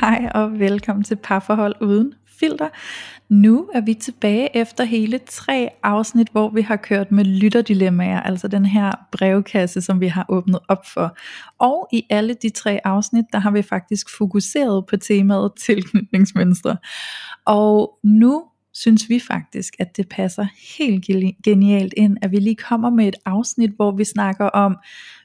Hej og velkommen til Parforhold Uden Filter. Nu er vi tilbage efter hele tre afsnit, hvor vi har kørt med lytterdilemmaer, altså den her brevkasse, som vi har åbnet op for. Og i alle de tre afsnit, der har vi faktisk fokuseret på temaet tilknytningsmønstre. Og nu synes vi faktisk, at det passer helt genialt ind, at vi lige kommer med et afsnit, hvor vi snakker om,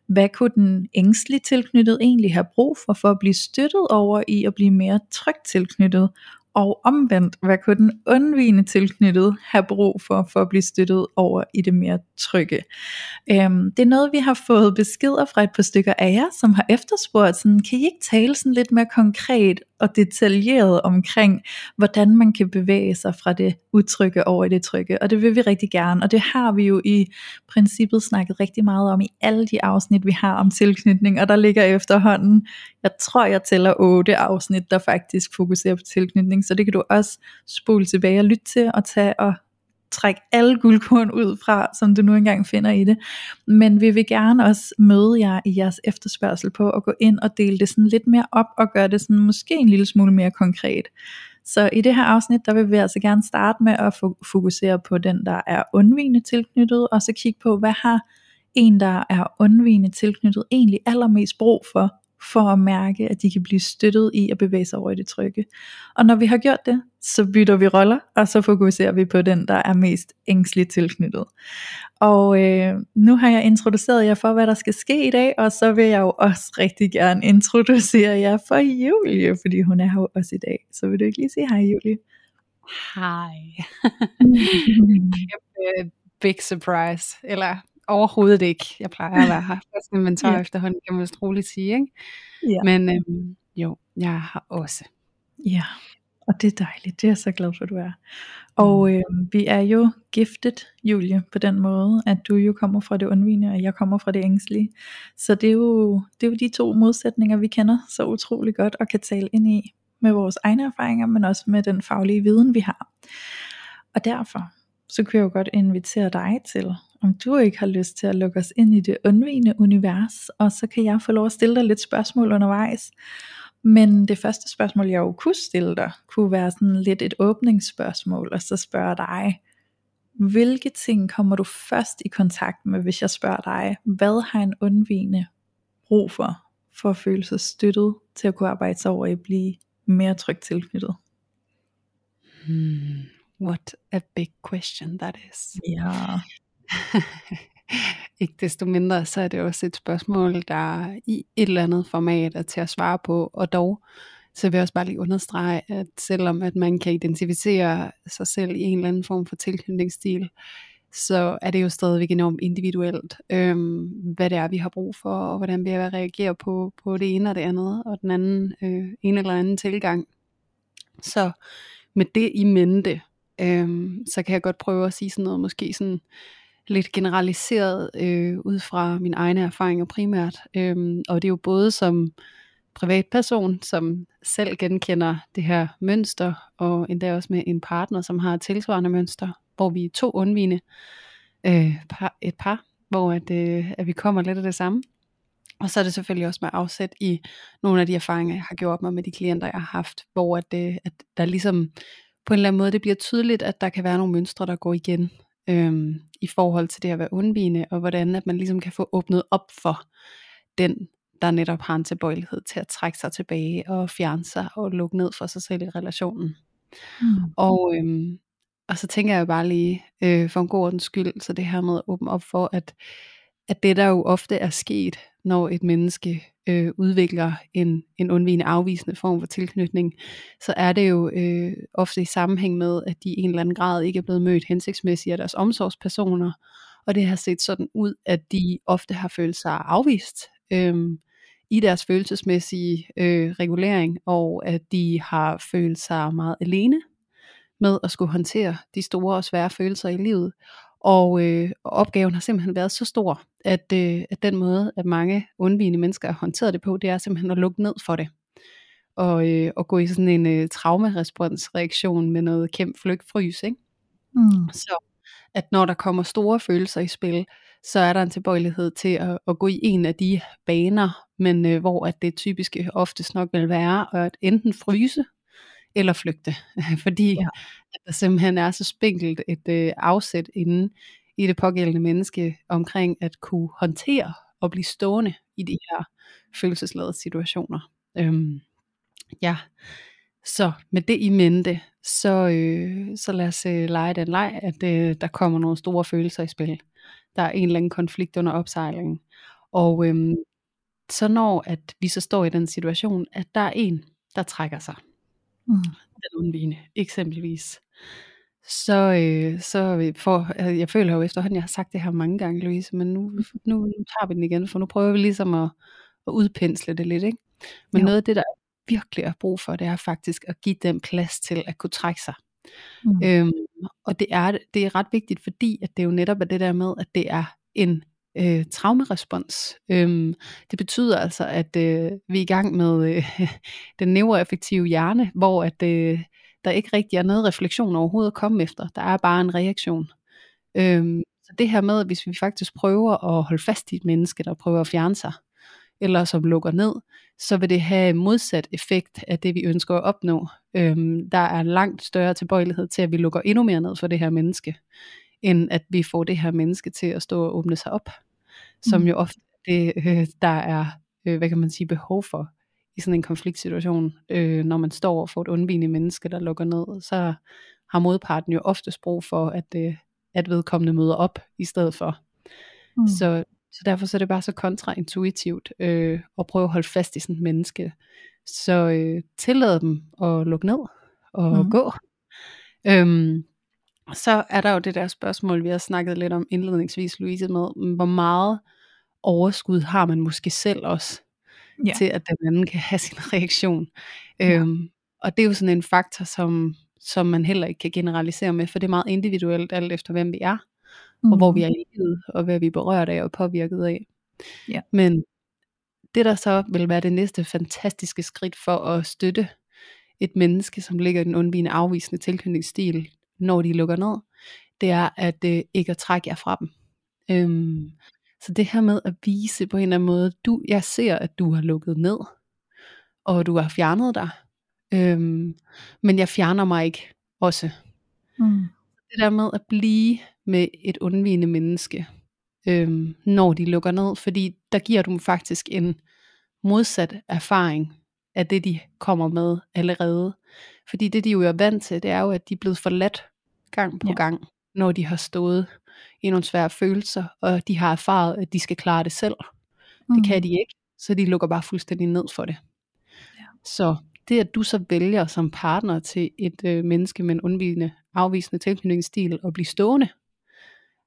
hvad kunne den ængstligt tilknyttet egentlig have brug for, for at blive støttet over i at blive mere trygt tilknyttet, og omvendt, hvad kunne den undvigende tilknyttet have brug for, for at blive støttet over i det mere trygge. Øhm, det er noget, vi har fået beskeder fra et par stykker af jer, som har efterspurgt, sådan, kan I ikke tale sådan lidt mere konkret og detaljeret omkring, hvordan man kan bevæge sig fra det utrygge over i det trygge, og det vil vi rigtig gerne, og det har vi jo i princippet snakket rigtig meget om i alle de afsnit, vi har om tilknytning, og der ligger efterhånden, jeg tror jeg tæller otte afsnit, der faktisk fokuserer på tilknytning, så det kan du også spole tilbage og lytte til, og tage og trække alle guldkorn ud fra, som du nu engang finder i det. Men vi vil gerne også møde jer i jeres efterspørgsel på at gå ind og dele det sådan lidt mere op og gøre det sådan måske en lille smule mere konkret. Så i det her afsnit, der vil vi altså gerne starte med at fokusere på den, der er undvigende tilknyttet, og så kigge på, hvad har en, der er undvigende tilknyttet, egentlig allermest brug for, for at mærke, at de kan blive støttet i at bevæge sig over i det trygge. Og når vi har gjort det, så bytter vi roller, og så fokuserer vi på den, der er mest ængstligt tilknyttet. Og øh, nu har jeg introduceret jer for, hvad der skal ske i dag, og så vil jeg jo også rigtig gerne introducere jer for Julie, fordi hun er her jo også i dag. Så vil du ikke lige sige hej, Julie? Hej. Big surprise. Eller overhovedet ikke. Jeg plejer at være her. Først inventar ja. efterhånden, kan man vist roligt sige. Ikke? Ja. Men øhm, jo, jeg har også. Ja, og det er dejligt. Det er jeg så glad for, at du er. Og øh, vi er jo giftet, Julie, på den måde, at du jo kommer fra det undvigende, og jeg kommer fra det ængstlige. Så det er, jo, det er jo de to modsætninger, vi kender så utrolig godt, og kan tale ind i med vores egne erfaringer, men også med den faglige viden, vi har. Og derfor, så kunne jeg jo godt invitere dig til, om du ikke har lyst til at lukke os ind i det undvigende univers, og så kan jeg få lov at stille dig lidt spørgsmål undervejs. Men det første spørgsmål, jeg jo kunne stille dig, kunne være sådan lidt et åbningsspørgsmål, og så spørge dig, hvilke ting kommer du først i kontakt med, hvis jeg spørger dig, hvad har en undvigende brug for, for at føle sig støttet til at kunne arbejde sig over i at blive mere trygt tilknyttet? Hmm, what a big question that is. Ja. ikke desto mindre, så er det også et spørgsmål, der i et eller andet format er til at svare på, og dog, så vil jeg også bare lige understrege, at selvom at man kan identificere sig selv i en eller anden form for tilknytningsstil, så er det jo stadigvæk enormt individuelt, øhm, hvad det er, vi har brug for, og hvordan vi reagerer på, på det ene og det andet, og den anden, øh, en eller anden tilgang. Så med det i mente, øhm, så kan jeg godt prøve at sige sådan noget, måske sådan, lidt generaliseret øh, ud fra min egne erfaringer primært. Øhm, og det er jo både som privatperson, som selv genkender det her mønster, og endda også med en partner, som har et tilsvarende mønster, hvor vi er to undvigende øh, par, et par, hvor at, øh, at vi kommer lidt af det samme. Og så er det selvfølgelig også med afsæt i nogle af de erfaringer, jeg har gjort mig med de klienter, jeg har haft, hvor at, øh, at der ligesom på en eller anden måde, det bliver tydeligt, at der kan være nogle mønstre, der går igen øhm, i forhold til det at være undvigende, og hvordan at man ligesom kan få åbnet op for den, der netop har en tilbøjelighed til at trække sig tilbage og fjerne sig og lukke ned for sig selv i relationen. Mm. Og, øhm, og så tænker jeg bare lige, øh, for en god ordens skyld, så det her med at åbne op for, at, at det der jo ofte er sket, når et menneske øh, udvikler en, en undvigende afvisende form for tilknytning, så er det jo øh, ofte i sammenhæng med, at de i en eller anden grad ikke er blevet mødt hensigtsmæssigt af deres omsorgspersoner, og det har set sådan ud, at de ofte har følt sig afvist øh, i deres følelsesmæssige øh, regulering, og at de har følt sig meget alene med at skulle håndtere de store og svære følelser i livet. Og, øh, og opgaven har simpelthen været så stor, at, øh, at den måde, at mange undvigende mennesker har håndteret det på, det er simpelthen at lukke ned for det. Og, øh, og gå i sådan en øh, traumeresponsreaktion med noget kæmpe flygt frys. Ikke? Mm. Så at når der kommer store følelser i spil, så er der en tilbøjelighed til at, at gå i en af de baner, men øh, hvor at det typiske oftest nok vil være at enten fryse eller flygte, fordi ja. At der simpelthen er så spinkelt et øh, afsæt inden i det pågældende menneske omkring at kunne håndtere og blive stående i de her følelsesladede situationer. Øhm, ja, så med det i mente, så, øh, så lad os øh, lege den leg, at øh, der kommer nogle store følelser i spil. Der er en eller anden konflikt under opsejlingen. Og øh, så når at vi så står i den situation, at der er en, der trækker sig. Mm. Den undvigende, eksempelvis. Så, øh, så for, altså, jeg føler jo efterhånden, jeg har sagt det her mange gange, Louise, men nu, nu, nu tager vi den igen, for nu prøver vi ligesom at, at udpensle det lidt, ikke? Men jo. noget af det, der virkelig er brug for, det er faktisk at give dem plads til at kunne trække sig. Mm. Øhm, og det er, det er ret vigtigt, fordi at det jo netop er det der med, at det er en øh, traumerespons. Øhm, det betyder altså, at øh, vi er i gang med øh, den neuroaffektive hjerne, hvor at, øh, der ikke rigtig er noget refleksion overhovedet at komme efter. Der er bare en reaktion. Øhm, så det her med, hvis vi faktisk prøver at holde fast i et menneske, der prøver at fjerne sig, eller som lukker ned, så vil det have modsat effekt af det, vi ønsker at opnå. Øhm, der er langt større tilbøjelighed til, at vi lukker endnu mere ned for det her menneske, end at vi får det her menneske til at stå og åbne sig op, som mm. jo ofte det, øh, der er, øh, hvad kan man sige, behov for i sådan en konfliktsituation, øh, når man står og får et undvigende menneske, der lukker ned, så har modparten jo oftest brug for, at, øh, at vedkommende møder op i stedet for. Mm. Så, så derfor så er det bare så kontraintuitivt øh, at prøve at holde fast i sådan et menneske. Så øh, tillad dem at lukke ned og mm. gå. Øhm, så er der jo det der spørgsmål, vi har snakket lidt om indledningsvis, Louise, med, hvor meget overskud har man måske selv også ja. til, at den anden kan have sin reaktion. Ja. Øhm, og det er jo sådan en faktor, som, som man heller ikke kan generalisere med, for det er meget individuelt, alt efter hvem vi er, mm. og hvor vi er i livet, og hvad vi er berørt af og påvirket af. Ja. Men det der så vil være det næste fantastiske skridt for at støtte et menneske, som ligger i den undvigende afvisende tilknytningsstil, når de lukker ned, det er at øh, ikke at trække jer fra dem. Øhm, så det her med at vise på en eller anden måde, du, jeg ser, at du har lukket ned, og du har fjernet dig, øhm, men jeg fjerner mig ikke også. Mm. Det der med at blive med et undvigende menneske, øhm, når de lukker ned, fordi der giver du dem faktisk en modsat erfaring af det, de kommer med allerede. Fordi det, de jo er vant til, det er jo, at de er blevet forladt gang på ja. gang, når de har stået i nogle svære følelser, og de har erfaret, at de skal klare det selv. Mm. Det kan de ikke, så de lukker bare fuldstændig ned for det. Ja. Så det, at du så vælger som partner til et øh, menneske med en undvigende, afvisende tilknytningsstil at blive stående,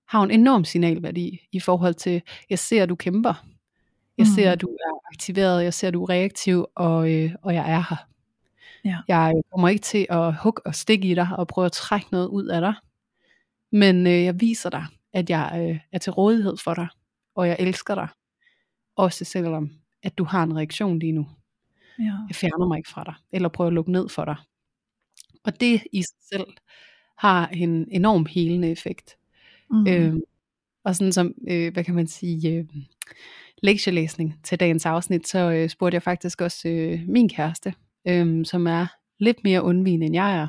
har en enorm signalværdi i forhold til, jeg ser, at du kæmper. Jeg mm. ser, at du er aktiveret, jeg ser, at du er reaktiv, og, øh, og jeg er her. Ja. Jeg kommer ikke til at hugge og stikke i dig og prøve at trække noget ud af dig. Men øh, jeg viser dig, at jeg øh, er til rådighed for dig, og jeg elsker dig. Også selvom, at du har en reaktion lige nu. Ja. Jeg fjerner mig ikke fra dig, eller prøver at lukke ned for dig. Og det i sig selv har en enorm helende effekt. Mm. Øh, og sådan som, øh, hvad kan man sige, øh, lektielæsning til dagens afsnit, så øh, spurgte jeg faktisk også øh, min kæreste, øh, som er lidt mere undvigende end jeg er.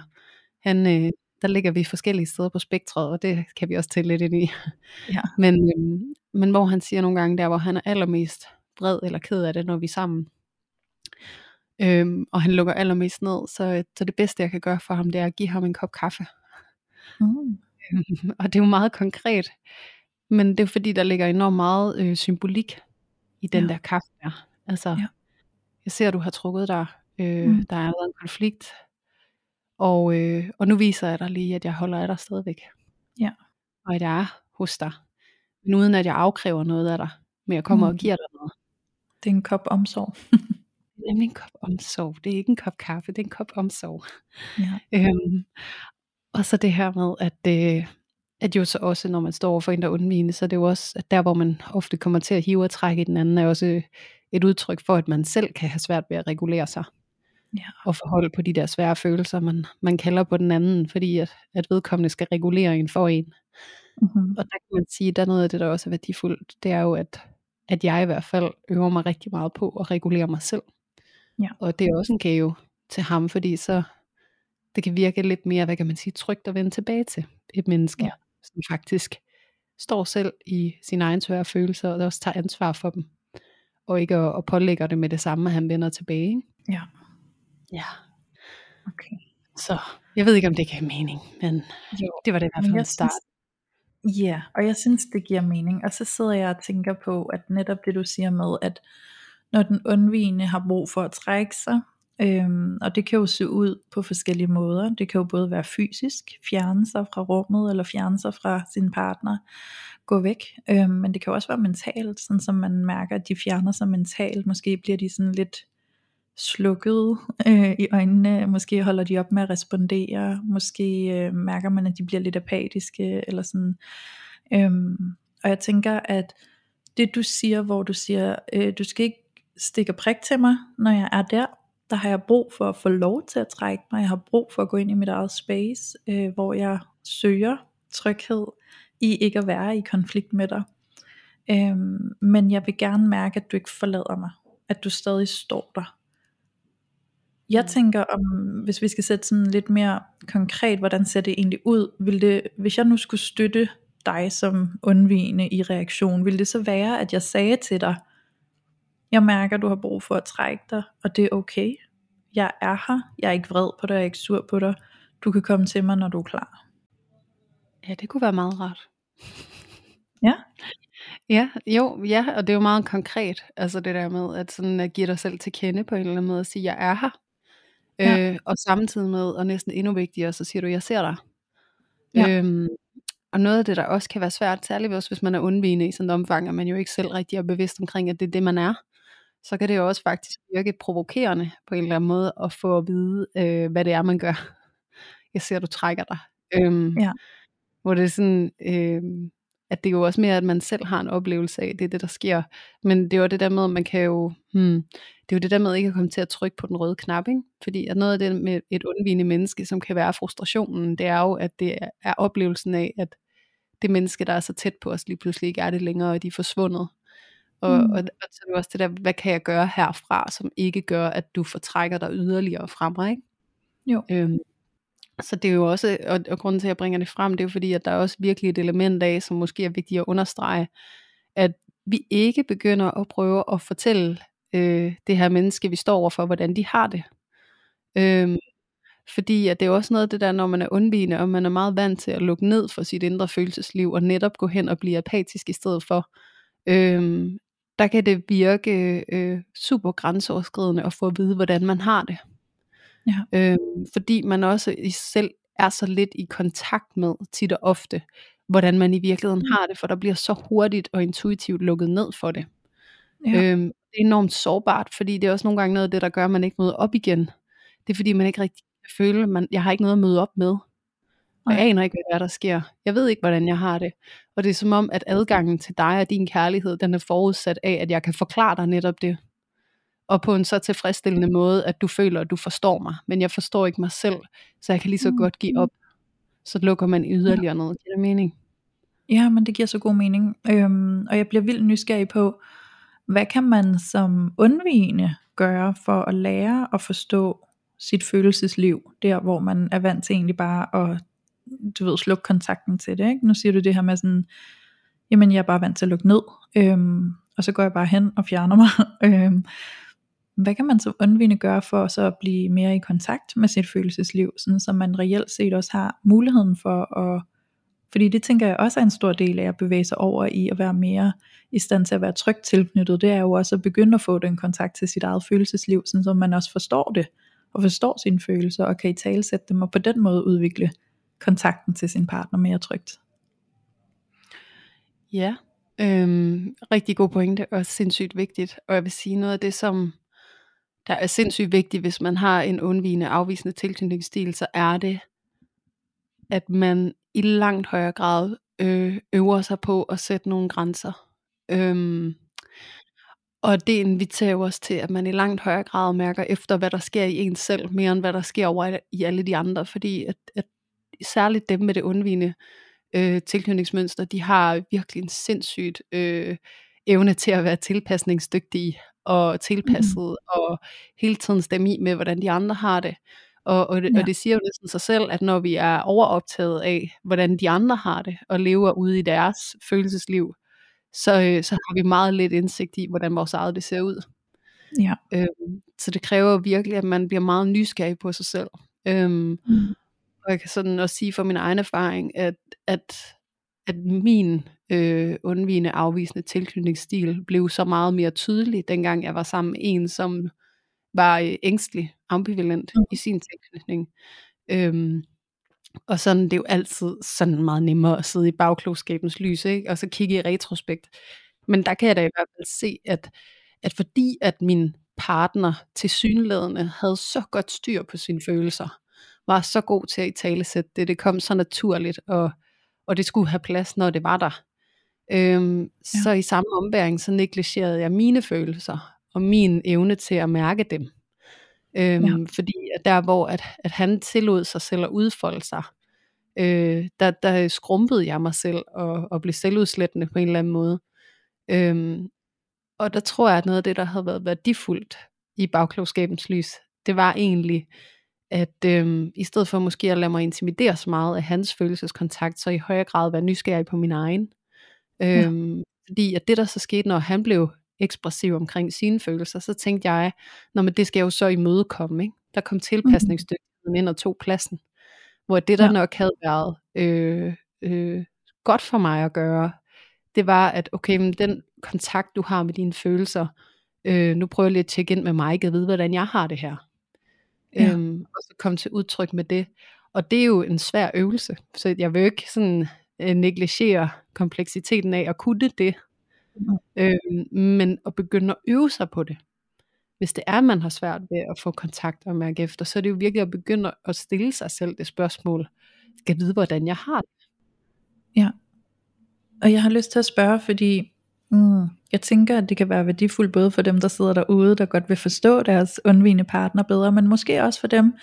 Han, øh, der ligger vi forskellige steder på spektret, og det kan vi også tælle lidt ind i. Ja. Men, øhm, men hvor han siger nogle gange der, hvor han er allermest vred eller ked af det, når vi er sammen. Øhm, og han lukker allermest ned, så, så det bedste jeg kan gøre for ham, det er at give ham en kop kaffe. Mm. og det er jo meget konkret, men det er fordi, der ligger enormt meget øh, symbolik i den ja. der kaffe der. Altså, Ja. jeg ser, at du har trukket dig. Øh, Mm. Der er en konflikt. Og, øh, og nu viser jeg dig lige, at jeg holder af dig stadigvæk. Ja. Og at jeg er hos dig. Men uden at jeg afkræver noget af dig. Men jeg kommer Mm. og giver dig noget. Det er en kop omsorg. Det er nemlig en kop omsorg. Det er ikke en kop kaffe, det er en kop omsorg. Ja. Øhm, og så det her med, at, øh, at jo så også, når man står over for en, der er undvigende, så er det jo også, at der hvor man ofte kommer til at hive og trække i den anden, er også et udtryk for, at man selv kan have svært ved at regulere sig. Ja. Og forholde på de der svære følelser, man, man kalder på den anden, fordi at, at vedkommende skal regulere en for en. Mm-hmm. Og der kan man sige, der er noget af det, der også er værdifuldt, det er jo, at, at jeg i hvert fald øver mig rigtig meget på at regulere mig selv. Ja. Og det er også en gave til ham, fordi så det kan virke lidt mere, hvad kan man sige, trygt at vende tilbage til et menneske, Ja. som faktisk står selv i sine egne svære følelser, og også tager ansvar for dem, og ikke at, at pålægger det med det samme, at han vender tilbage. Ikke? Ja. Ja. Okay. Så jeg ved ikke, om det kan mening, men Jo. det var det i hvert fald en start. Ja, og jeg synes, det giver mening. Og så sidder jeg og tænker på, at netop det du siger med, at når den undvigende har brug for at trække sig, øhm, og det kan jo se ud på forskellige måder. Det kan jo både være fysisk, fjerne sig fra rummet, eller fjerne sig fra sin partner, gå væk. Øhm, men det kan jo også være mentalt, sådan som man mærker, at de fjerner sig mentalt. Måske bliver de sådan lidt slukket øh, i øjnene, måske holder de op med at respondere, måske øh, mærker man, at de bliver lidt apatiske, eller sådan. Øhm, og jeg tænker, at det du siger, hvor du siger, øh, du skal ikke stikke prik til mig, når jeg er der, der har jeg brug for at få lov til at trække mig, jeg har brug for at gå ind i mit eget space, øh, hvor jeg søger tryghed i ikke at være i konflikt med dig. Øhm, men jeg vil gerne mærke, at du ikke forlader mig, at du stadig står der. Jeg Mm. tænker om, hvis vi skal sætte sådan lidt mere konkret, hvordan ser det egentlig ud, vil det, hvis jeg nu skulle støtte dig som undvigende i reaktion, vil det så være, at jeg sagde til dig, jeg mærker, du har brug for at trække dig, og det er okay. Jeg er her, jeg er ikke vred på dig, jeg er ikke sur på dig. Du kan komme til mig, når du er klar. Ja, det kunne være meget rart. Ja. Ja, jo, ja, og det er jo meget konkret, altså det der med, at sådan at give dig selv til kende på en eller anden måde, at sige, jeg er her, Ja. øh, og samtidig med, og næsten endnu vigtigere, så siger du, jeg ser dig. Ja. Øhm, og noget af det, der også kan være svært, særligt også hvis man er undvigende i sådan et omfang, at man jo ikke selv rigtig er bevidst omkring, at det er det, man er, så kan det jo også faktisk virke provokerende på en eller anden måde, at få at vide, øh, hvad det er, man gør. Jeg ser, du trækker dig. Øhm, Ja. Hvor det er sådan, øh, at det er jo også mere, at man selv har en oplevelse af, det er det, der sker. Men det er jo det der med, at man kan jo, hmm, det er jo det der med ikke at komme til at trykke på den røde knap, ikke? Fordi at noget af det med et undvigende menneske, som kan være frustrationen, det er jo, at det er, oplevelsen af, at det menneske, der er så tæt på os, lige pludselig ikke er det længere, og de er forsvundet. Og, Mm. mm. og, og så er det også det der, hvad kan jeg gøre herfra, som ikke gør, at du fortrækker dig yderligere fra mig, ikke? Jo. Øhm, så det er jo også, og, og grunden til at jeg bringer det frem, det er jo fordi, at der er også virkelig et element af, som måske er vigtigt at understrege, at vi ikke begynder at prøve at fortælle øh, det her menneske, vi står overfor, hvordan de har det. Øhm, fordi at det er også noget af det der, når man er undvigende, og man er meget vant til at lukke ned for sit indre følelsesliv, og netop gå hen og blive apatisk i stedet for, øhm, der kan det virke øh, super grænseoverskridende at få at vide, hvordan man har det. Ja. Øhm, fordi man også i selv er så lidt i kontakt med tit og ofte, hvordan man i virkeligheden Mm. har det, for der bliver så hurtigt og intuitivt lukket ned for det. Ja. Øhm, det er enormt sårbart, fordi det er også nogle gange noget af det, der gør, at man ikke møder op igen. Det er fordi, man ikke rigtig kan føle, at man, jeg har ikke noget at møde op med. Og jeg aner ikke, hvad der, er, der sker. Jeg ved ikke, hvordan jeg har det. Og det er som om, at adgangen til dig og din kærlighed, den er forudsat af, at jeg kan forklare dig netop det. Og på en så tilfredsstillende måde, at du føler, at du forstår mig. Men jeg forstår ikke mig selv, så jeg kan lige så Mm. godt give op. Så lukker man yderligere noget. Giver det mening? Ja, men det giver så god mening. Øhm, og jeg bliver vildt nysgerrig på, hvad kan man som undvigende gøre for at lære at forstå sit følelsesliv, der hvor man er vant til egentlig bare at, du ved, slukke kontakten til det. Ikke? Nu siger du det her med sådan, jamen jeg er bare vant til at lukke ned, øhm, og så går jeg bare hen og fjerner mig. øhm, hvad kan man som undvigende gøre for så at blive mere i kontakt med sit følelsesliv, sådan så man reelt set også har muligheden for at Fordi det tænker jeg også er en stor del af at bevæge sig over i at være mere i stand til at være trygt tilknyttet. Det er jo også at begynde at få den kontakt til sit eget følelsesliv, sådan så man også forstår det, og forstår sine følelser, og kan i tale sætte dem, og på den måde udvikle kontakten til sin partner mere trygt. Ja, øhm, rigtig god pointe, og sindssygt vigtigt. Og jeg vil sige noget af det, som der er sindssygt vigtigt, hvis man har en undvigende, afvisende tilknytningsstil, så er det, at man i langt højere grad øh, øver sig på at sætte nogle grænser. Øhm, og det inviterer jo også til, at man i langt højere grad mærker efter, hvad der sker i en selv, mere end hvad der sker over i alle de andre, fordi at, at særligt dem med det undvigende øh, tilknytningsmønster, de har virkelig en sindssygt øh, evne til at være tilpasningsdygtige og tilpasset, mm. og hele tiden stemme i med, hvordan de andre har det. Og, og, det, ja. og det siger jo næsten sig selv, at når vi er overoptaget af, hvordan de andre har det, og lever ude i deres følelsesliv, så, øh, så har vi meget lidt indsigt i, hvordan vores eget det ser ud. Ja. Øhm, så det kræver virkelig, at man bliver meget nysgerrig på sig selv. Øhm, mm. Og jeg kan sådan også sige fra min egen erfaring, at, at, at min øh, undvigende afvisende tilknytningsstil blev så meget mere tydelig, dengang jeg var sammen med en, som var øh, ængstelig, ambivalent mm. i sin tilknytning. Øhm, og sådan, det er jo altid sådan meget nemmere at sidde i bagklogskabens lys, ikke? og så kigge i retrospekt. Men der kan jeg da i hvert fald se, at, at fordi at min partner til synlædende havde så godt styr på sine følelser, var så god til at i tale sætte det, det kom så naturligt, og, og det skulle have plads, når det var der. Øhm, ja. Så i samme ombæring, så negligerede jeg mine følelser, og min evne til at mærke dem. Øhm, ja. Fordi at der hvor at, at han tillod sig selv at udfolde sig, øh, der, der skrumpede jeg mig selv og, og blev selvudslættende på en eller anden måde. Øhm, og der tror jeg, at noget af det, der havde været værdifuldt i bagklogskabens lys, det var egentlig, at øhm, i stedet for måske at lade mig intimidere så meget af hans følelseskontakt, så i højere grad være nysgerrig på min egen. Øhm, ja. Fordi at det der så skete, når han blev ekspressiv omkring sine følelser, så tænkte jeg, når men det skal jeg jo så imødekomme. Ikke? Der kom tilpasningsdygtigheden ind og tog pladsen. Hvor det der ja. nok havde været øh, øh, godt for mig at gøre, det var, at okay, men den kontakt du har med dine følelser, øh, nu prøver jeg lige at tjekke ind med mig, og vide, hvordan jeg har det her. Ja. Øhm, og så komme til udtryk med det. Og det er jo en svær øvelse, så jeg vil jo ikke sådan øh, negligere kompleksiteten af at kunne det, mm. øhm, men at begynde at øve sig på det. Hvis det er, at man har svært ved at få kontakt og mærke efter, så er det jo virkelig at begynde at stille sig selv det spørgsmål, skal vide, hvordan jeg har det? Ja, og jeg har lyst til at spørge, fordi mm, jeg tænker, at det kan være værdifuldt både for dem, der sidder derude, der godt vil forstå deres undvigende partner bedre, men måske også for dem,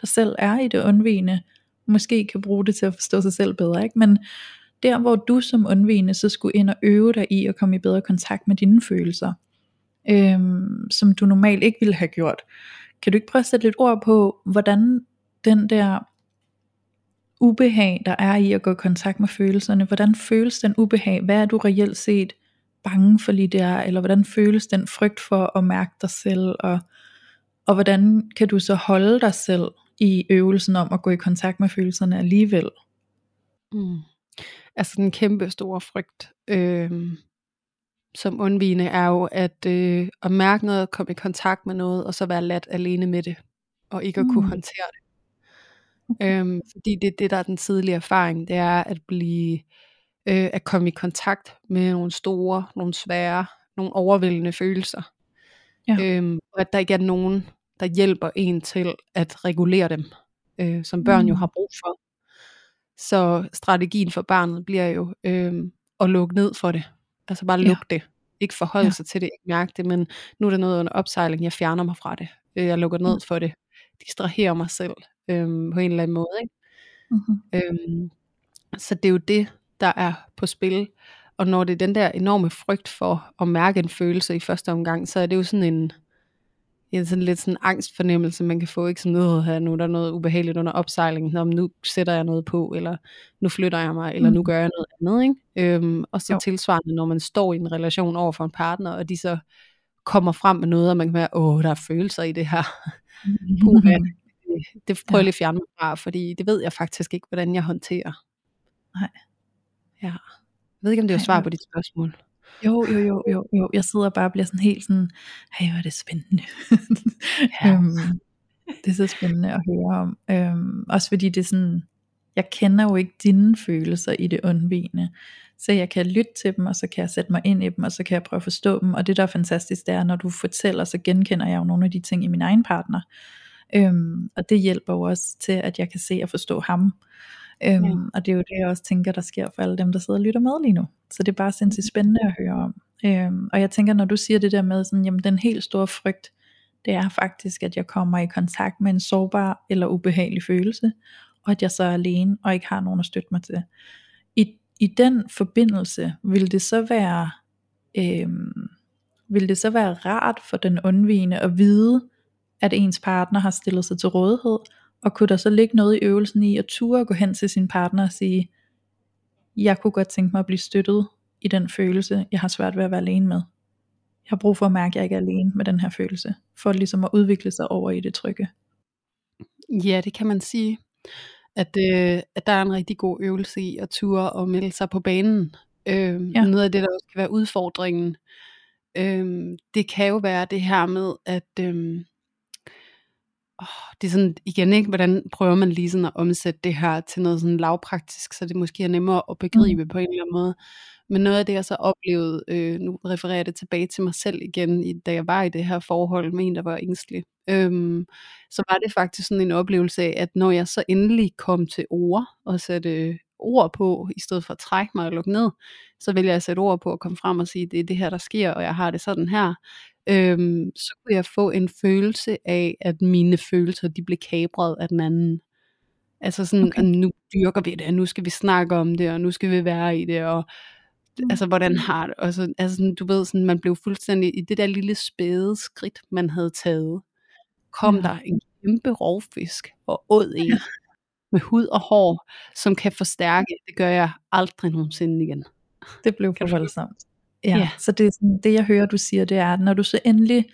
der selv er i det undvigende, måske kan bruge det til at forstå sig selv bedre. Ikke? Men der hvor du som undvigende så skulle ind og øve dig i at komme i bedre kontakt med dine følelser, øhm, som du normalt ikke ville have gjort. Kan du ikke prøve at sætte lidt ord på, hvordan den der ubehag, der er i at gå i kontakt med følelserne, hvordan føles den ubehag? Hvad er du reelt set bange for lige der, eller hvordan føles den frygt for at mærke dig selv, og, og hvordan kan du så holde dig selv i øvelsen om at gå i kontakt med følelserne alligevel? Mm. Altså den kæmpe store frygt, øh, som undvigende er jo at, øh, at mærke noget, komme i kontakt med noget, og så være ladt alene med det, og ikke at kunne mm. håndtere det. Okay. Øhm, fordi det det, der er den tidlige erfaring, det er at blive, øh, at komme i kontakt med nogle store, nogle svære, nogle overvældende følelser. Ja. Øhm, og at der ikke er nogen, der hjælper en til at regulere dem, øh, som børn mm. jo har brug for. Så strategien for barnet bliver jo øh, at lukke ned for det. Altså bare lukke ja. det. Ikke forholde ja. sig til det, ikke mærke det, men nu er der noget under opsejling, jeg fjerner mig fra det. Øh, jeg lukker ned mm. for det. Distraherer mig selv øh, på en eller anden måde. Ikke? Mm-hmm. Øh, så det er jo det, der er på spil. Og når det er den der enorme frygt for at mærke en følelse i første omgang, så er det jo sådan en, ja, sådan lidt sådan angstfornemmelse, man kan få, ikke sådan noget her, nu er der noget ubehageligt under opsejlingen, Nå, nu sætter jeg noget på, eller nu flytter jeg mig, eller mm. nu gør jeg noget andet, ikke? Øhm, og så jo. tilsvarende, når man står i en relation over for en partner, og de så kommer frem med noget, og man kan være, åh, der er følelser i det her. Puh, det, prøver jeg lige at fjerne mig fra, fordi det ved jeg faktisk ikke, hvordan jeg håndterer. Nej. Ja. Jeg ved ikke, om det er svar på dit spørgsmål. Jo, jo, jo, jo, jo. Jeg sidder bare og bliver sådan helt sådan, hey, hvor er det spændende. Ja. øhm, det er så spændende at høre om. Øhm, også fordi det er sådan, jeg kender jo ikke dine følelser i det undvigende. Så jeg kan lytte til dem, og så kan jeg sætte mig ind i dem, og så kan jeg prøve at forstå dem. Og det der er fantastisk, det er, når du fortæller, så genkender jeg jo nogle af de ting i min egen partner. Øhm, og det hjælper jo også til, at jeg kan se og forstå ham. Øhm, ja. Og det er jo det, jeg også tænker, der sker for alle dem, der sidder og lytter med lige nu. Så det er bare sindssygt spændende at høre om. Øhm, og jeg tænker, når du siger det der med, sådan, jamen den helt store frygt, det er faktisk, at jeg kommer i kontakt med en sårbar eller ubehagelig følelse, og at jeg så er alene, og ikke har nogen at støtte mig til. I, i den forbindelse, vil det så være, øhm, vil det så være rart for den undvigende at vide, at ens partner har stillet sig til rådighed, og kunne der så ligge noget i øvelsen i at ture gå hen til sin partner og sige, jeg kunne godt tænke mig at blive støttet i den følelse, jeg har svært ved at være alene med. Jeg har brug for at mærke, at jeg ikke er alene med den her følelse, for ligesom at udvikle sig over i det trygge. Ja, det kan man sige. At, øh, at der er en rigtig god øvelse i at ture og melde sig på banen. Øh, ja. Noget af det, der også kan være udfordringen, øh, det kan jo være det her med, at øh, oh, det er sådan, igen ikke, hvordan prøver man lige sådan at omsætte det her til noget sådan lavpraktisk, så det måske er nemmere at begribe mm. på en eller anden måde. Men noget af det, jeg så oplevede, øh, nu refererer jeg det tilbage til mig selv igen, da jeg var i det her forhold med en, der var ængstelig, øhm, så var det faktisk sådan en oplevelse af, at når jeg så endelig kom til ord, og satte ord på, i stedet for at trække mig og lukke ned, så vil jeg sætte ord på at komme frem og sige, det er det her, der sker, og jeg har det sådan her, øhm, så kunne jeg få en følelse af, at mine følelser, de blev kabret af den anden. Altså sådan, okay. nu dyrker vi det, og nu skal vi snakke om det, og nu skal vi være i det, og mm. altså hvordan har det, og så, altså sådan, du ved, sådan, man blev fuldstændig, i det der lille spæde skridt, man havde taget, kom ja. der en kæmpe rovfisk, og åd en, med hud og hår, som kan forstærke, det gør jeg aldrig nogensinde igen. Det blev for voldsomt. Ja, ja. så det, er sådan, det jeg hører du siger, det er, at når du så endelig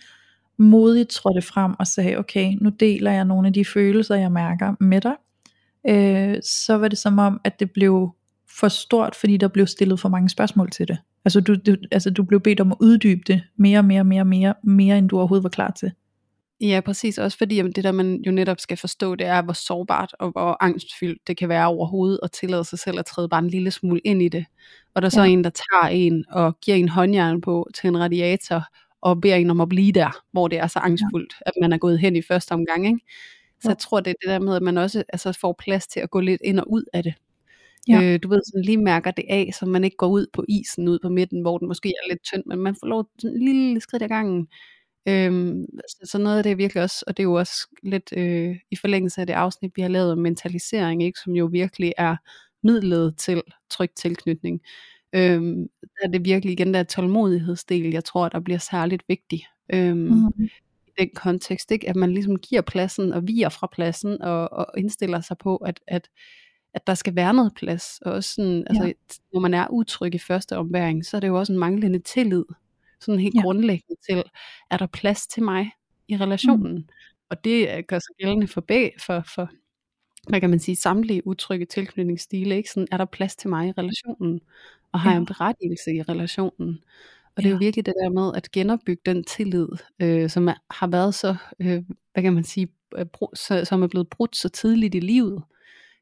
modigt trådte frem og sagde, okay, nu deler jeg nogle af de følelser, jeg mærker med dig, øh, så var det som om, at det blev for stort, fordi der blev stillet for mange spørgsmål til det. Altså du, du, altså du blev bedt om at uddybe det mere, mere, mere, mere, mere end du overhovedet var klar til. Ja, præcis. Også fordi det der, man jo netop skal forstå, det er, hvor sårbart og hvor angstfyldt det kan være overhovedet at tillade sig selv at træde bare en lille smule ind i det. Og der er så ja. en, der tager en og giver en håndjern på til en radiator og beder en om at blive der, hvor det er så angstfuldt, ja. at man er gået hen i første omgang. Ikke? Så ja. jeg tror, det er det der med, at man også altså, får plads til at gå lidt ind og ud af det. Ja. Øh, du ved, sådan lige mærker det af, så man ikke går ud på isen, ud på midten, hvor den måske er lidt tynd, men man får lov til en lille skridt ad gangen. Øhm, så, så noget af det er virkelig også, og det er jo også lidt øh, i forlængelse af det afsnit, vi har lavet om mentalisering, ikke, som jo virkelig er midlet til tryg tilknytning. Øhm, der er det virkelig igen der tålmodighedsdel, jeg tror, der bliver særligt vigtig. Øhm, mm. I den kontekst, ikke? at man ligesom giver pladsen og viger fra pladsen og, og indstiller sig på, at, at, at der skal være noget plads. Og også sådan, altså, ja. altså, når man er utryg i første omværing, så er det jo også en manglende tillid sådan helt ja. grundlæggende til, er der plads til mig i relationen? Mm. Og det gør sig gældende for, bag, for, for hvad kan man sige, samtlige utrygge tilknytningsstile, ikke? Sådan, er der plads til mig i relationen? Og har ja. jeg en berettigelse i relationen? Og det er jo virkelig det der med at genopbygge den tillid, øh, som er, har været så, øh, hvad kan man sige, øh, brud, så, som er blevet brudt så tidligt i livet.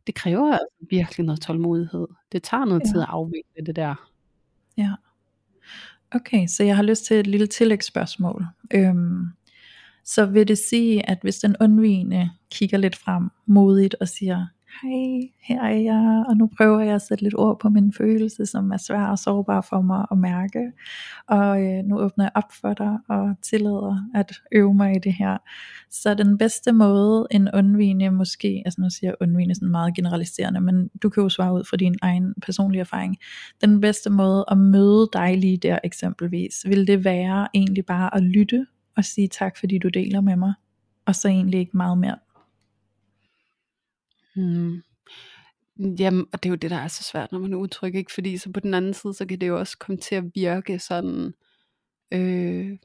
Det kræver altså virkelig noget tålmodighed. Det tager noget ja. tid at afvikle det der. Ja. Okay, så jeg har lyst til et lille tillægsspørgsmål. Øhm, så vil det sige, at hvis den undvigende kigger lidt frem modigt og siger, hej, her er jeg, og nu prøver jeg at sætte lidt ord på min følelse, som er svær og sårbar for mig at mærke, og øh, nu åbner jeg op for dig og tillader at øve mig i det her. Så den bedste måde en undvigende måske, altså nu siger jeg undvigende sådan meget generaliserende, men du kan jo svare ud fra din egen personlige erfaring, den bedste måde at møde dig lige der eksempelvis, vil det være egentlig bare at lytte og sige tak, fordi du deler med mig, og så egentlig ikke meget mere. Hmm. Jamen, og det er jo det, der er så svært, når man er utryg, ikke? Fordi så på den anden side, så kan det jo også komme til at virke sådan, øh,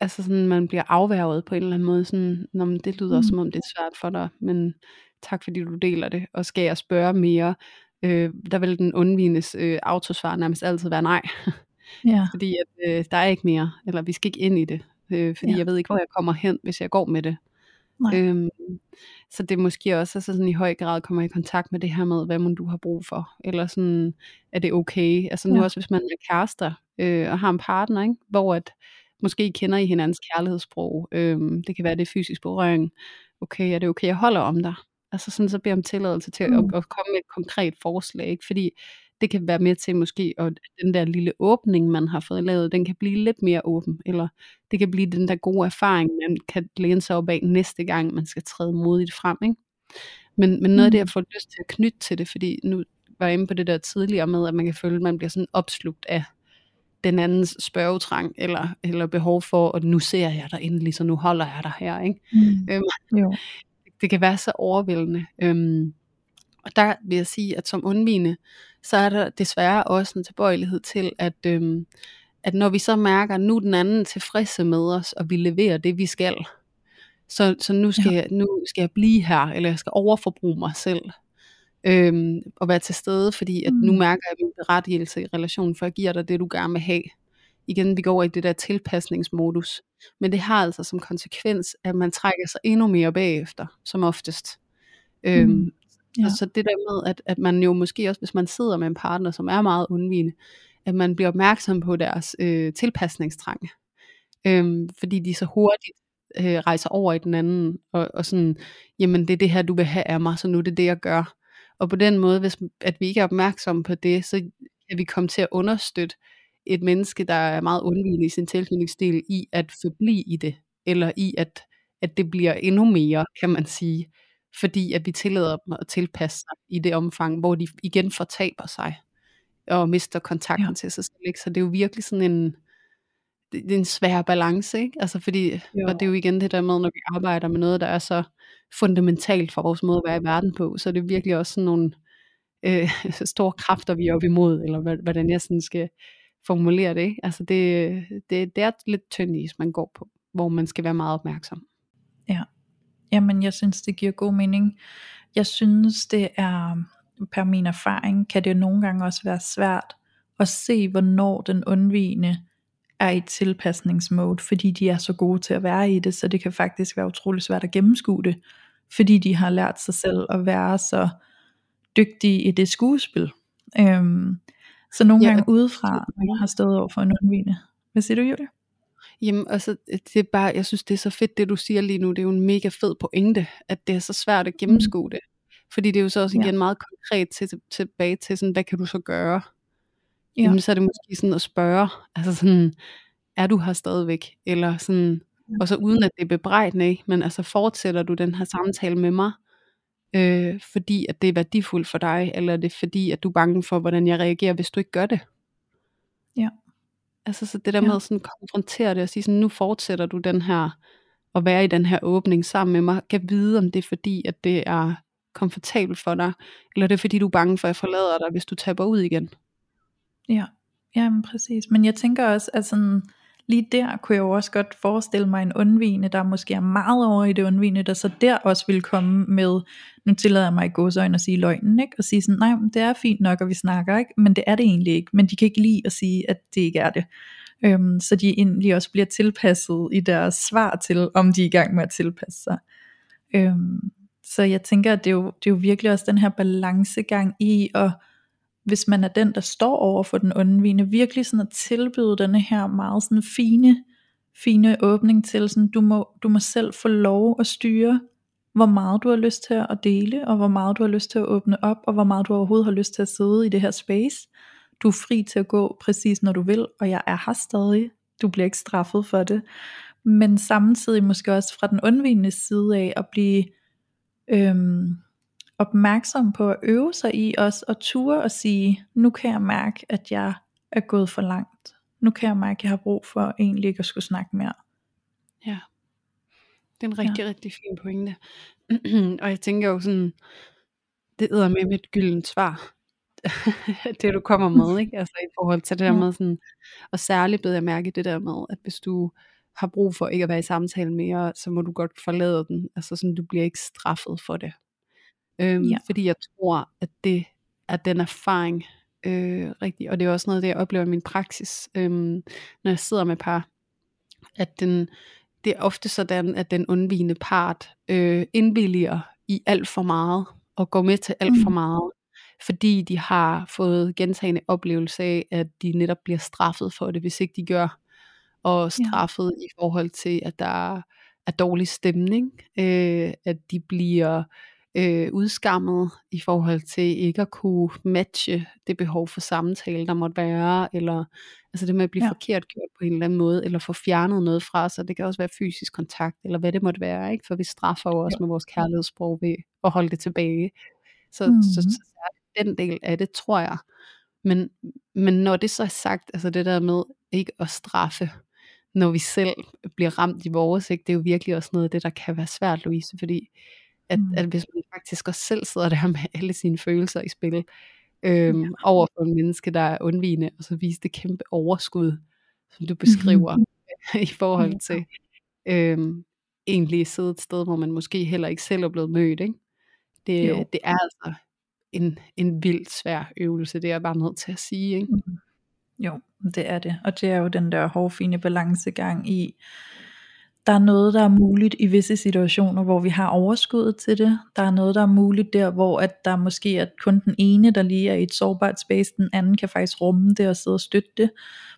altså sådan, man bliver afværget på en eller anden måde, sådan, Nå, men det lyder mm. som om det er svært for dig, men tak fordi du deler det, og skal jeg spørge mere, øh, der vil den undvignes øh, autosvar nærmest altid være nej. Ja. fordi at, øh, der er ikke mere, eller vi skal ikke ind i det, øh, fordi Ja. jeg ved ikke, hvor jeg kommer hen, hvis jeg går med det. Nej. Øhm, så det måske også altså sådan i høj grad kommer i kontakt med det her med, hvad må du har brug for, eller sådan, er det okay? Altså nu Ja. også, hvis man er kærester øh, og har en partner, ikke? hvor at måske kender I hinandens kærlighedssprog, øhm, det kan være det fysisk berøring, okay, er det okay, jeg holder om dig? Altså sådan, så beder om tilladelse til Mm. at, at komme med et konkret forslag, ikke? fordi det kan være med til måske, at den der lille åbning, man har fået lavet, den kan blive lidt mere åben, eller det kan blive den der gode erfaring, man kan læne sig op af næste gang, man skal træde modigt frem. Ikke? Men, men noget af det, Mm. jeg får lyst til at knytte til det, fordi nu var jeg inde på det der tidligere med, at man kan føle, at man bliver sådan opslugt af den andens spørgetrang, eller, eller behov for, at nu ser jeg dig endelig, så nu holder jeg dig her. Ikke? Mm. Øhm, Jo. det kan være så overvældende. Øhm, og der vil jeg sige, at som undvigende, så er der desværre også en tilbøjelighed til, at, øhm, at når vi så mærker, at nu er den anden tilfredse med os, og vi leverer det, vi skal, så, så nu, skal Ja. jeg, nu skal jeg blive her, eller jeg skal overforbruge mig selv, øhm, og være til stede, fordi at nu Mm. mærker jeg min berettigelse i relationen, for jeg giver dig det, du gerne vil have. Igen, vi går over i det der tilpasningsmodus. Men det har altså som konsekvens, at man trækker sig endnu mere bagefter, som oftest. Øhm, Mm. Ja. så, det der med, at, at man jo måske også, hvis man sidder med en partner, som er meget undvigende, at man bliver opmærksom på deres øh, tilpasningstrang. Øhm, fordi de så hurtigt øh, rejser over i den anden, og, og sådan, jamen det er det her, du vil have af mig, så nu er det det, jeg gør. Og på den måde, hvis at vi ikke er opmærksomme på det, så kan vi komme til at understøtte et menneske, der er meget undvigende i sin tilknytningsstil, i at forblive i det, eller i at, at det bliver endnu mere, kan man sige, fordi at vi tillader dem at tilpasse sig i det omfang, hvor de igen fortaber sig, og mister kontakten Ja. ja. til sig selv. Ikke? Så det er jo virkelig sådan en, det, er en svær balance, ikke? Altså fordi, Jo. og det er jo igen det der med, når vi arbejder med noget, der er så fundamentalt for vores måde at være i verden på, så er det virkelig også sådan nogle øh, store kræfter, vi er op imod, eller hvordan jeg sådan skal formulere det. Ikke? Altså det, det, det er lidt tynd is, man går på, hvor man skal være meget opmærksom. Jamen, jeg synes, det giver god mening. Jeg synes, det er, per min erfaring, kan det nogle gange også være svært at se, hvornår den undvigende er i tilpasningsmode, fordi de er så gode til at være i det, så det kan faktisk være utrolig svært at gennemskue det, fordi de har lært sig selv at være så dygtige i det skuespil. Øhm, så nogle Ja, gange udefra, når jeg har stået over for en undvigende. Hvad siger du, Julie? Jamen, altså, det er bare, jeg synes, det er så fedt, det du siger lige nu. Det er jo en mega fed pointe, at det er så svært at gennemskue det. Fordi det er jo så også Ja. igen meget konkret til, tilbage til, sådan, hvad kan du så gøre? Ja. Jamen, så er det måske sådan at spørge, altså sådan, er du her stadigvæk? Eller sådan, og så uden at det er bebrejdende, men altså fortsætter du den her samtale med mig, øh, fordi at det er værdifuldt for dig, eller er det fordi, at du er bange for, hvordan jeg reagerer, hvis du ikke gør det? Ja. Altså så det der Ja. med at sådan konfrontere det og sige sådan, nu fortsætter du den her, at være i den her åbning sammen med mig, kan vide om det er fordi, at det er komfortabelt for dig, eller det er fordi, du er bange for, at jeg forlader dig, hvis du taber ud igen. Ja, jamen præcis. Men jeg tænker også, at sådan, lige der kunne jeg jo også godt forestille mig en undvigende, der måske er meget over i det undvigende, der så der også ville komme med, nu tillader jeg mig i godsøjne at sige løgnen, ikke? og sige sådan, nej, det er fint nok, og vi snakker, ikke? men det er det egentlig ikke, men de kan ikke lide at sige, at det ikke er det. Øhm, så de egentlig også bliver tilpasset i deres svar til, om de er i gang med at tilpasse sig. Øhm, så jeg tænker, at det er, jo, det er jo virkelig også den her balancegang i at hvis man er den, der står over for den undvigende, virkelig sådan at tilbyde denne her meget sådan fine, fine åbning til, sådan, du, må, du må selv få lov at styre, hvor meget du har lyst til at dele, og hvor meget du har lyst til at åbne op, og hvor meget du overhovedet har lyst til at sidde i det her space. Du er fri til at gå præcis når du vil, og jeg er her stadig. Du bliver ikke straffet for det. Men samtidig måske også fra den undvigende side af at blive øhm, opmærksom på at øve sig i os og ture og sige, nu kan jeg mærke, at jeg er gået for langt. Nu kan jeg mærke, at jeg har brug for egentlig ikke at skulle snakke mere. Ja. Det er en rigtig, ja. rigtig fin pointe. og jeg tænker jo sådan, det æder med et gyldent svar. det du kommer med, ikke? Altså i forhold til det der med sådan, og særligt beder jeg mærke det der med, at hvis du har brug for ikke at være i samtale mere, så må du godt forlade den. Altså sådan, du bliver ikke straffet for det. Øhm, Ja. Fordi jeg tror, at det er den erfaring øh, rigtig, og det er også noget, det jeg oplever i min praksis, øh, når jeg sidder med par, at den, det er ofte sådan, at den undvigende part øh, indvilliger i alt for meget, og går med til alt for mm. meget, fordi de har fået gentagende oplevelse af, at de netop bliver straffet for det, hvis ikke de gør, og straffet ja. i forhold til, at der er dårlig stemning, øh, at de bliver øh, udskammet i forhold til ikke at kunne matche det behov for samtale, der måtte være, eller altså det med at blive ja. forkert gjort på en eller anden måde, eller få fjernet noget fra sig, det kan også være fysisk kontakt, eller hvad det måtte være, ikke? for vi straffer jo også ja. med vores kærlighedssprog ved at holde det tilbage. Så, mm. så, så, så den del af det, tror jeg. Men, men når det så er sagt, altså det der med ikke at straffe, når vi selv bliver ramt i vores, ikke? det er jo virkelig også noget af det, der kan være svært, Louise, fordi at, mm. at hvis man faktisk også selv sidder der med alle sine følelser i spil, øhm, ja. over for en menneske, der er undvigende, og så vise det kæmpe overskud, som du beskriver, mm-hmm. i forhold til øhm, egentlig sidde et sted, hvor man måske heller ikke selv er blevet mødt. Ikke? Det, det er altså en, en vildt svær øvelse, det er jeg bare nødt til at sige. Ikke? Mm. Jo, det er det. Og det er jo den der hårfine balancegang i, der er noget, der er muligt i visse situationer, hvor vi har overskuddet til det. Der er noget, der er muligt der, hvor at der måske er kun den ene, der lige er i et sårbart space, den anden kan faktisk rumme det og sidde og støtte det.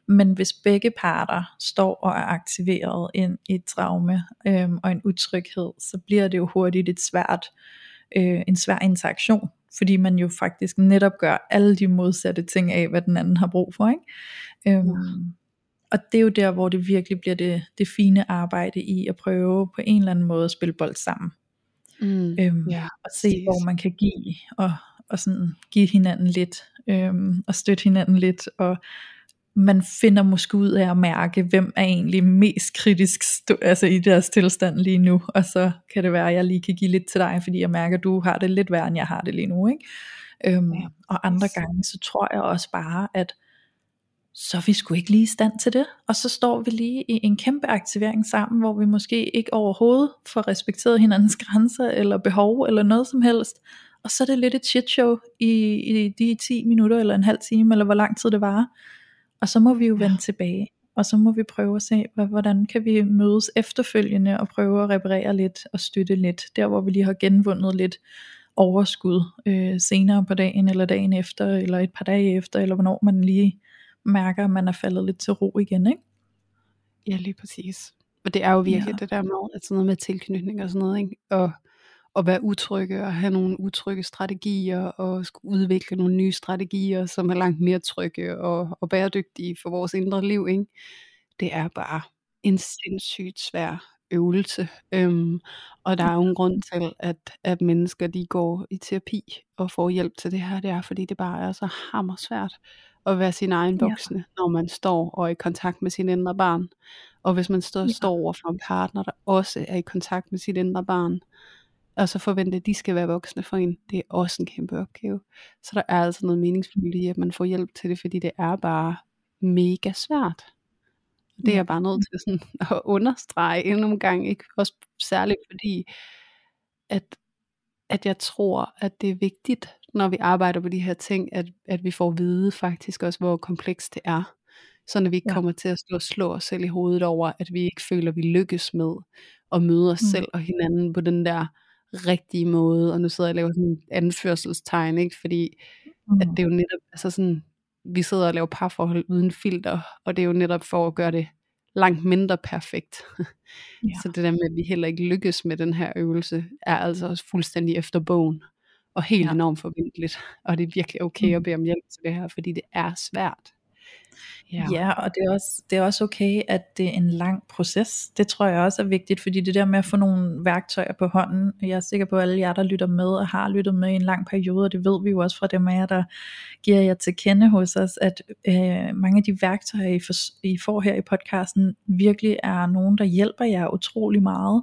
Men hvis begge parter står og er aktiveret ind i et traume øhm, og en utryghed, så bliver det jo hurtigt et svært, øh, en svær interaktion fordi man jo faktisk netop gør alle de modsatte ting af, hvad den anden har brug for. Ikke? Øhm, ja. Og det er jo der, hvor det virkelig bliver det, det fine arbejde i at prøve på en eller anden måde at spille bold sammen. Mm, øhm, ja, og se, præcis. hvor man kan give, og, og sådan give hinanden lidt, øhm, og støtte hinanden lidt, og man finder måske ud af at mærke, hvem er egentlig mest kritisk stå, altså i deres tilstand lige nu, og så kan det være, at jeg lige kan give lidt til dig, fordi jeg mærker, at du har det lidt værre, end jeg har det lige nu. Ikke? Øhm, ja, og andre gange, så tror jeg også bare, at så er vi sgu ikke lige i stand til det, og så står vi lige i en kæmpe aktivering sammen, hvor vi måske ikke overhovedet får respekteret hinandens grænser, eller behov, eller noget som helst, og så er det lidt et shit show i, i de 10 minutter, eller en halv time, eller hvor lang tid det var, og så må vi jo vende ja. tilbage, og så må vi prøve at se, hvordan kan vi mødes efterfølgende, og prøve at reparere lidt, og støtte lidt, der hvor vi lige har genvundet lidt overskud øh, senere på dagen, eller dagen efter, eller et par dage efter, eller hvornår man lige mærker, at man er faldet lidt til ro igen, ikke? Ja, lige præcis. Og det er jo virkelig ja. det der med, at sådan noget med tilknytning og sådan noget, ikke? Og at være utrygge og have nogle utrygge strategier og skulle udvikle nogle nye strategier, som er langt mere trygge og, og bæredygtige for vores indre liv. Ikke? Det er bare en sindssygt svær øvelse. Øhm, og der er jo en grund til, at, at mennesker de går i terapi og får hjælp til det her. Det er, fordi det bare er så hammer svært at være sin egen voksne, ja. når man står og er i kontakt med sin indre barn. Og hvis man står, ja. står over for en partner, der også er i kontakt med sit indre barn, og så forvente, at de skal være voksne for en, det er også en kæmpe opgave. Så der er altså noget meningsfuldt i, at man får hjælp til det, fordi det er bare mega svært. Det er jeg bare nødt til sådan at understrege endnu en gang, ikke? Også særligt fordi, at, at jeg tror, at det er vigtigt, når vi arbejder på de her ting, at, at vi får at vide faktisk også, hvor komplekst det er. Så når vi ikke ja. kommer til at stå og slå os selv i hovedet over, at vi ikke føler, at vi lykkes med at møde os mm. selv og hinanden på den der rigtige måde, og nu sidder jeg og laver sådan en anførselstegn, ikke? fordi mm. at det er jo netop, altså sådan, vi sidder og laver parforhold uden filter, og det er jo netop for at gøre det langt mindre perfekt. Ja. Så det der med, at vi heller ikke lykkes med den her øvelse, er altså også fuldstændig efter bogen, og helt ja. enormt forventeligt, og det er virkelig okay mm. at bede om hjælp til det her, fordi det er svært. Ja, ja og det er, også, det er også okay, at det er en lang proces. Det tror jeg også er vigtigt, fordi det der med at få nogle værktøjer på hånden, jeg er sikker på, at alle jer, der lytter med og har lyttet med i en lang periode, og det ved vi jo også fra dem af jer, der giver jer til kende hos os, at øh, mange af de værktøjer, I, for, I får her i podcasten, virkelig er nogen, der hjælper jer utrolig meget.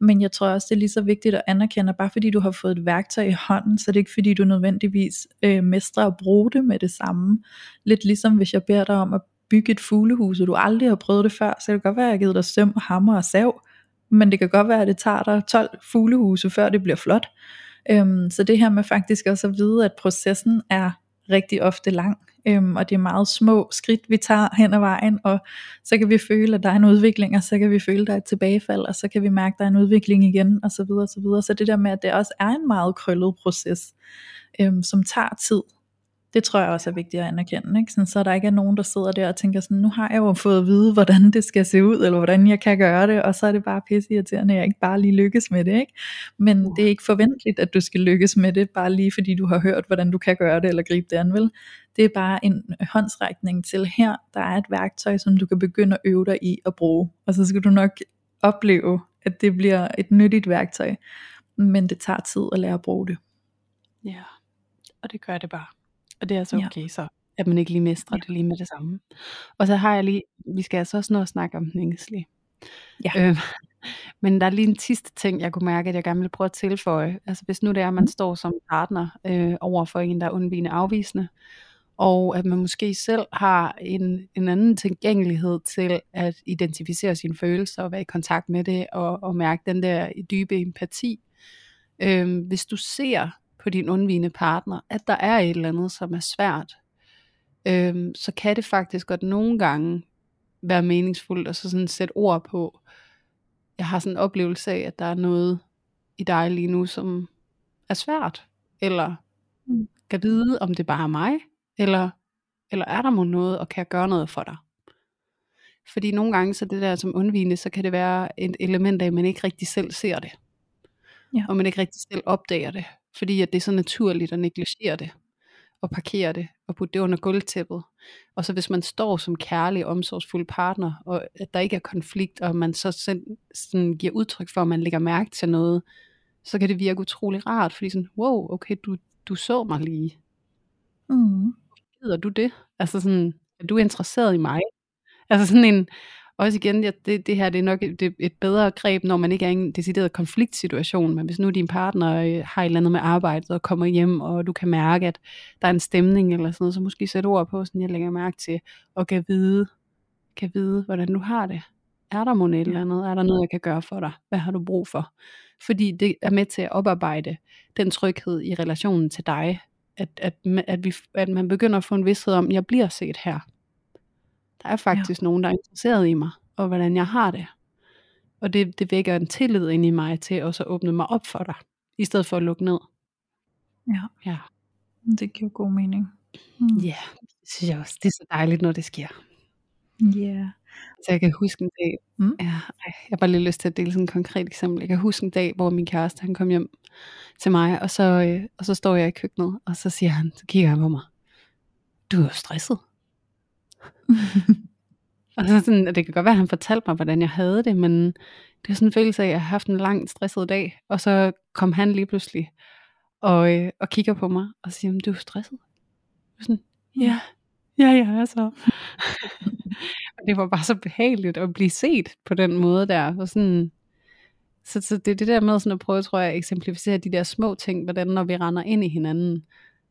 Men jeg tror også, det er lige så vigtigt at anerkende, at bare fordi du har fået et værktøj i hånden, så er det ikke fordi, du nødvendigvis øh, mestrer at bruge det med det samme. Lidt ligesom hvis jeg beder dig om at bygge et fuglehus, og du aldrig har prøvet det før, så det kan godt være, at jeg har givet dig søm, hammer og sav, men det kan godt være, at det tager dig 12 fuglehuse, før det bliver flot. Øhm, så det her med faktisk også at vide, at processen er rigtig ofte lang, øhm, og det er meget små skridt, vi tager hen ad vejen, og så kan vi føle, at der er en udvikling, og så kan vi føle, at der er et tilbagefald, og så kan vi mærke, at der er en udvikling igen, og så videre, og så videre. Så det der med, at det også er en meget krøllet proces, øhm, som tager tid, det tror jeg også er vigtigt at anerkende, ikke? Sådan, så der ikke er nogen, der sidder der og tænker sådan, nu har jeg jo fået at vide, hvordan det skal se ud, eller hvordan jeg kan gøre det, og så er det bare pisse irriterende, at jeg ikke bare lige lykkes med det, ikke? Men det er ikke forventeligt, at du skal lykkes med det, bare lige fordi du har hørt, hvordan du kan gøre det, eller gribe det an, vel? Det er bare en håndsrækning til her, der er et værktøj, som du kan begynde at øve dig i at bruge, og så skal du nok opleve, at det bliver et nyttigt værktøj, men det tager tid at lære at bruge det. Ja, og det gør det bare. Og det er så okay ja. så, at man ikke lige mestrer ja. det lige med det samme. Og så har jeg lige, vi skal altså også nå at snakke om den ængstlige. Ja. Øh, men der er lige en sidste ting, jeg kunne mærke, at jeg gerne vil prøve at tilføje. Altså hvis nu det er, at man mm. står som partner øh, over for en, der er undvigende afvisende, og at man måske selv har en, en anden tilgængelighed til at identificere sine følelser og være i kontakt med det og, og mærke den der dybe empati. Øh, hvis du ser på din undvigende partner, at der er et eller andet, som er svært, øhm, så kan det faktisk godt nogle gange være meningsfuldt at så sådan sætte ord på. Jeg har sådan en oplevelse af, at der er noget i dig lige nu, som er svært, eller mm. kan vide, om det bare er mig, eller, eller er der må noget, og kan jeg gøre noget for dig? Fordi nogle gange, så det der som undvigende, så kan det være et element af, at man ikke rigtig selv ser det. Ja. Og man ikke rigtig selv opdager det fordi at det er så naturligt at negligere det, og parkere det, og putte det under gulvtæppet. Og så hvis man står som kærlig, omsorgsfuld partner, og at der ikke er konflikt, og man så sådan, sådan giver udtryk for, at man lægger mærke til noget, så kan det virke utrolig rart, fordi sådan, wow, okay, du, du så mig lige. Mm. Gider du det? Altså sådan, er du interesseret i mig? Altså sådan en, også igen, ja, det, det her det er nok et, et bedre greb, når man ikke er i en decideret konfliktsituation, men hvis nu din partner øh, har et eller andet med arbejdet og kommer hjem, og du kan mærke, at der er en stemning eller sådan noget, så måske sætte ord på, sådan jeg lægger mærke til, og kan vide, kan vide, hvordan du har det. Er der måske et eller andet? Er der noget, jeg kan gøre for dig? Hvad har du brug for? Fordi det er med til at oparbejde den tryghed i relationen til dig, at, at, at, vi, at man begynder at få en vidshed om, at jeg bliver set her der er faktisk ja. nogen, der er interesseret i mig, og hvordan jeg har det. Og det, det vækker en tillid ind i mig til også at åbne mig op for dig, i stedet for at lukke ned. Ja. ja. Det giver god mening. Mm. Ja, yeah, det synes jeg også. Det er så dejligt, når det sker. Ja. Yeah. Så jeg kan huske en dag, mm. ja, jeg har bare lige lyst til at dele sådan et konkret eksempel. Jeg kan huske en dag, hvor min kæreste, han kom hjem til mig, og så, øh, og så står jeg i køkkenet, og så siger han, så kigger han på mig, du er jo stresset. og så sådan, det kan godt være, at han fortalte mig, hvordan jeg havde det, men det er sådan en følelse af, at jeg har haft en lang, stresset dag, og så kom han lige pludselig og, øh, og kigger på mig og siger, du er stresset. Og sådan, ja, ja, jeg er så. og det var bare så behageligt at blive set på den måde der. Og sådan, så, så det er det der med sådan at prøve, tror jeg, at eksemplificere de der små ting, hvordan når vi render ind i hinanden,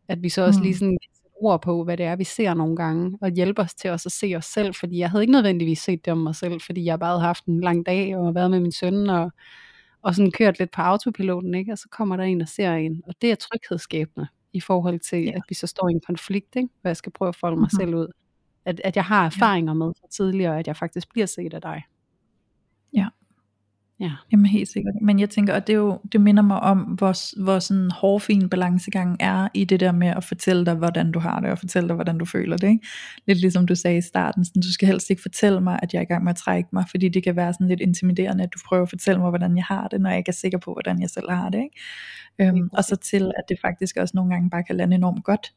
at vi så også mm. lige sådan ord på, hvad det er, vi ser nogle gange, og hjælpe os til os at se os selv, fordi jeg havde ikke nødvendigvis set det om mig selv, fordi jeg bare havde haft en lang dag, og været med min søn, og, og sådan kørt lidt på autopiloten, ikke? og så kommer der en og ser en, og det er tryghedsskabende, i forhold til, ja. at vi så står i en konflikt, ikke? hvor jeg skal prøve at folde mig mm-hmm. selv ud. At, at jeg har erfaringer med fra tidligere, at jeg faktisk bliver set af dig. Ja. Ja. Jamen helt sikkert. Men jeg tænker, at det, jo, det minder mig om, hvor, hvor sådan hårfin balancegang er i det der med at fortælle dig, hvordan du har det, og fortælle dig, hvordan du føler det. Ikke? Lidt ligesom du sagde i starten, sådan, du skal helst ikke fortælle mig, at jeg er i gang med at trække mig, fordi det kan være sådan lidt intimiderende, at du prøver at fortælle mig, hvordan jeg har det, når jeg ikke er sikker på, hvordan jeg selv har det. Ikke? Øhm, og så til, at det faktisk også nogle gange bare kan lande enormt godt.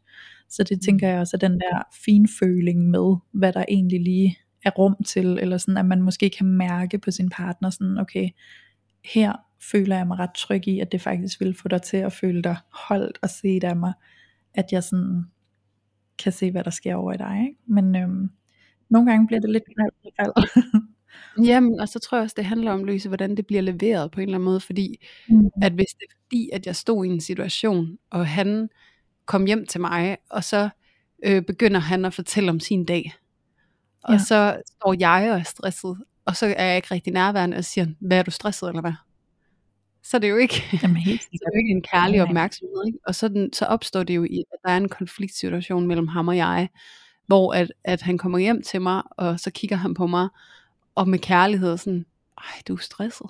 Så det tænker jeg også, at den der finføling med, hvad der egentlig lige er rum til, eller sådan, at man måske kan mærke på sin partner, sådan, okay, her føler jeg mig ret tryg i, at det faktisk vil få dig til at føle dig holdt og set af mig, at jeg sådan kan se, hvad der sker over i dig. Ikke? Men øhm, nogle gange bliver det lidt knald Jamen, og så tror jeg også, det handler om, Louise, hvordan det bliver leveret på en eller anden måde, fordi mm. at hvis det er fordi, at jeg stod i en situation, og han kom hjem til mig, og så øh, begynder han at fortælle om sin dag, og ja. så står jeg og er stresset, og så er jeg ikke rigtig nærværende og siger, hvad er du stresset eller hvad? så er det jo ikke, Jamen, helt så er det jo ikke en kærlig opmærksomhed. Ikke? Og så, den, så opstår det jo i, at der er en konfliktsituation mellem ham og jeg, hvor at, at han kommer hjem til mig, og så kigger han på mig, og med kærlighed sådan, ej, du er stresset.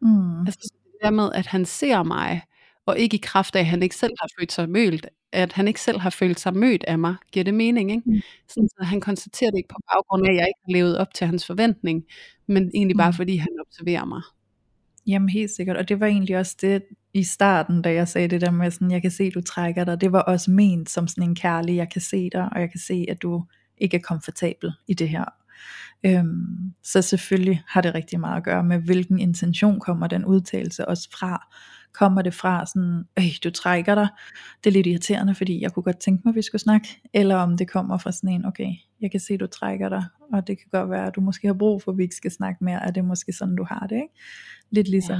Mm. Altså det der med, at han ser mig, og ikke i kraft af, at han ikke selv har følt sig mødt, at han ikke selv har følt sig mødt af mig, giver det mening, ikke? Mm. Sådan, så han konstaterer det ikke på baggrund af, at jeg ikke har levet op til hans forventning, men egentlig bare Mm. fordi han observerer mig. Jamen helt sikkert, og det var egentlig også det i starten, da jeg sagde det der med sådan, jeg kan se, du trækker dig, det var også ment som sådan en kærlig, jeg kan se dig, og jeg kan se, at du ikke er komfortabel i det her. Øhm, så selvfølgelig har det rigtig meget at gøre med, hvilken intention kommer den udtalelse også fra. Kommer det fra sådan, øh, du trækker dig, det er lidt irriterende, fordi jeg kunne godt tænke mig, at vi skulle snakke, eller om det kommer fra sådan en, okay, jeg kan se, du trækker dig, og det kan godt være, at du måske har brug for, at vi ikke skal snakke mere, er det måske sådan, du har det, ikke? Lidt ligesom,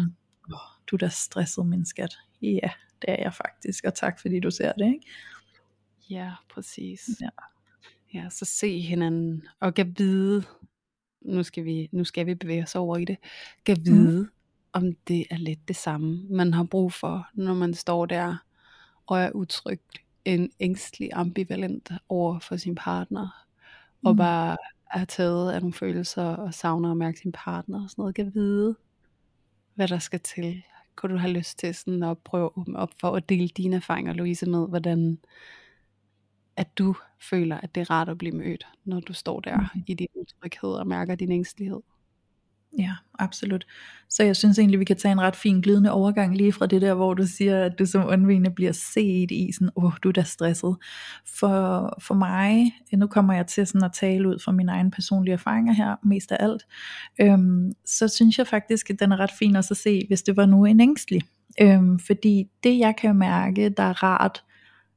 ja. oh, du er da stresset, min skat. Ja, det er jeg faktisk, og tak fordi du ser det, ikke? Ja, præcis. Ja. Ja, så se hinanden, og kan vide, nu skal vi, nu skal vi bevæge os over i det, kan vide, mm. Om det er lidt det samme, man har brug for, når man står der, og er utryg, en ængstelig ambivalent over for sin partner, og Mm. bare er taget af nogle følelser, og savner at mærke sin partner, og sådan noget, kan vide, hvad der skal til. Kunne du have lyst til sådan at prøve at åbne op for at dele dine erfaringer, Louise, med hvordan at du føler, at det er rart at blive mødt, når du står der Mhm. i din utryghed og mærker din ængstelighed. Ja, absolut. Så jeg synes egentlig, vi kan tage en ret fin glidende overgang lige fra det der, hvor du siger, at du som undvigende bliver set i sådan, åh, oh, du er da stresset. For, for mig, øh, nu kommer jeg til sådan at tale ud fra mine egne personlige erfaringer her, mest af alt, øhm, så synes jeg faktisk, at den er ret fin også at se, hvis det var nu en ængstelig. Øhm, fordi det jeg kan mærke, der er rart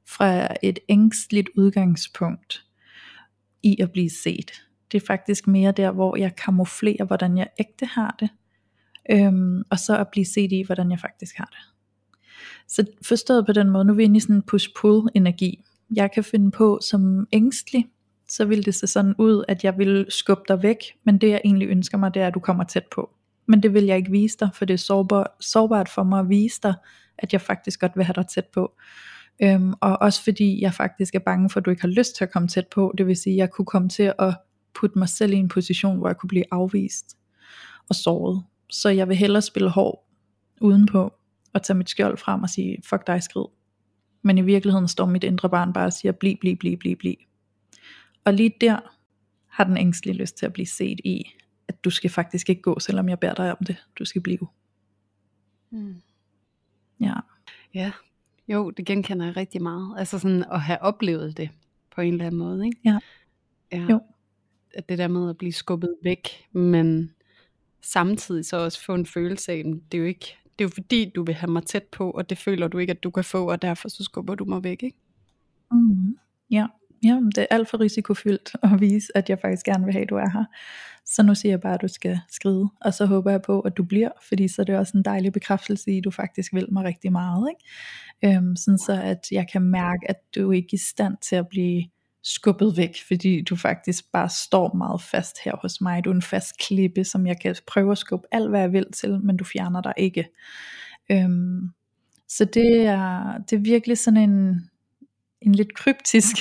fra et ængstligt udgangspunkt i at blive set, det er faktisk mere der, hvor jeg kamuflerer, hvordan jeg ægte har det, øhm, og så at blive set i, hvordan jeg faktisk har det. Så forstået på den måde, nu er vi inde i sådan en push-pull energi. Jeg kan finde på som ængstelig, så vil det se sådan ud, at jeg vil skubbe dig væk, men det jeg egentlig ønsker mig, det er, at du kommer tæt på. Men det vil jeg ikke vise dig, for det er sårbar, sårbart for mig at vise dig, at jeg faktisk godt vil have dig tæt på. Øhm, og også fordi jeg faktisk er bange for, at du ikke har lyst til at komme tæt på. Det vil sige, at jeg kunne komme til at putte mig selv i en position, hvor jeg kunne blive afvist og såret. Så jeg vil hellere spille hård udenpå, og tage mit skjold frem og sige, fuck dig skrid. Men i virkeligheden står mit indre barn bare og siger, bliv, bliv, bliv, bliv, bliv. Og lige der har den ængstlige lyst til at blive set i, at du skal faktisk ikke gå, selvom jeg beder dig om det. Du skal blive. Mm. Ja. Ja, jo, det genkender jeg rigtig meget. Altså sådan at have oplevet det på en eller anden måde, ikke? Ja. ja. Jo. At det der med at blive skubbet væk, men samtidig så også få en følelse af, det er jo ikke, det er jo fordi, du vil have mig tæt på, og det føler du ikke, at du kan få, og derfor så skubber du mig væk, ikke? Mm. Ja. ja, det er alt for risikofyldt at vise, at jeg faktisk gerne vil have, at du er her. Så nu siger jeg bare, at du skal skride, og så håber jeg på, at du bliver, fordi så er det også en dejlig bekræftelse i, at du faktisk vil mig rigtig meget. Ikke? Øhm, sådan så at jeg kan mærke, at du ikke er i stand til at blive skubbet væk, fordi du faktisk bare står meget fast her hos mig. Du er en fast klippe, som jeg kan prøve at skubbe alt, hvad jeg vil til, men du fjerner dig ikke. Øhm, så det er, det er virkelig sådan en, en lidt kryptisk,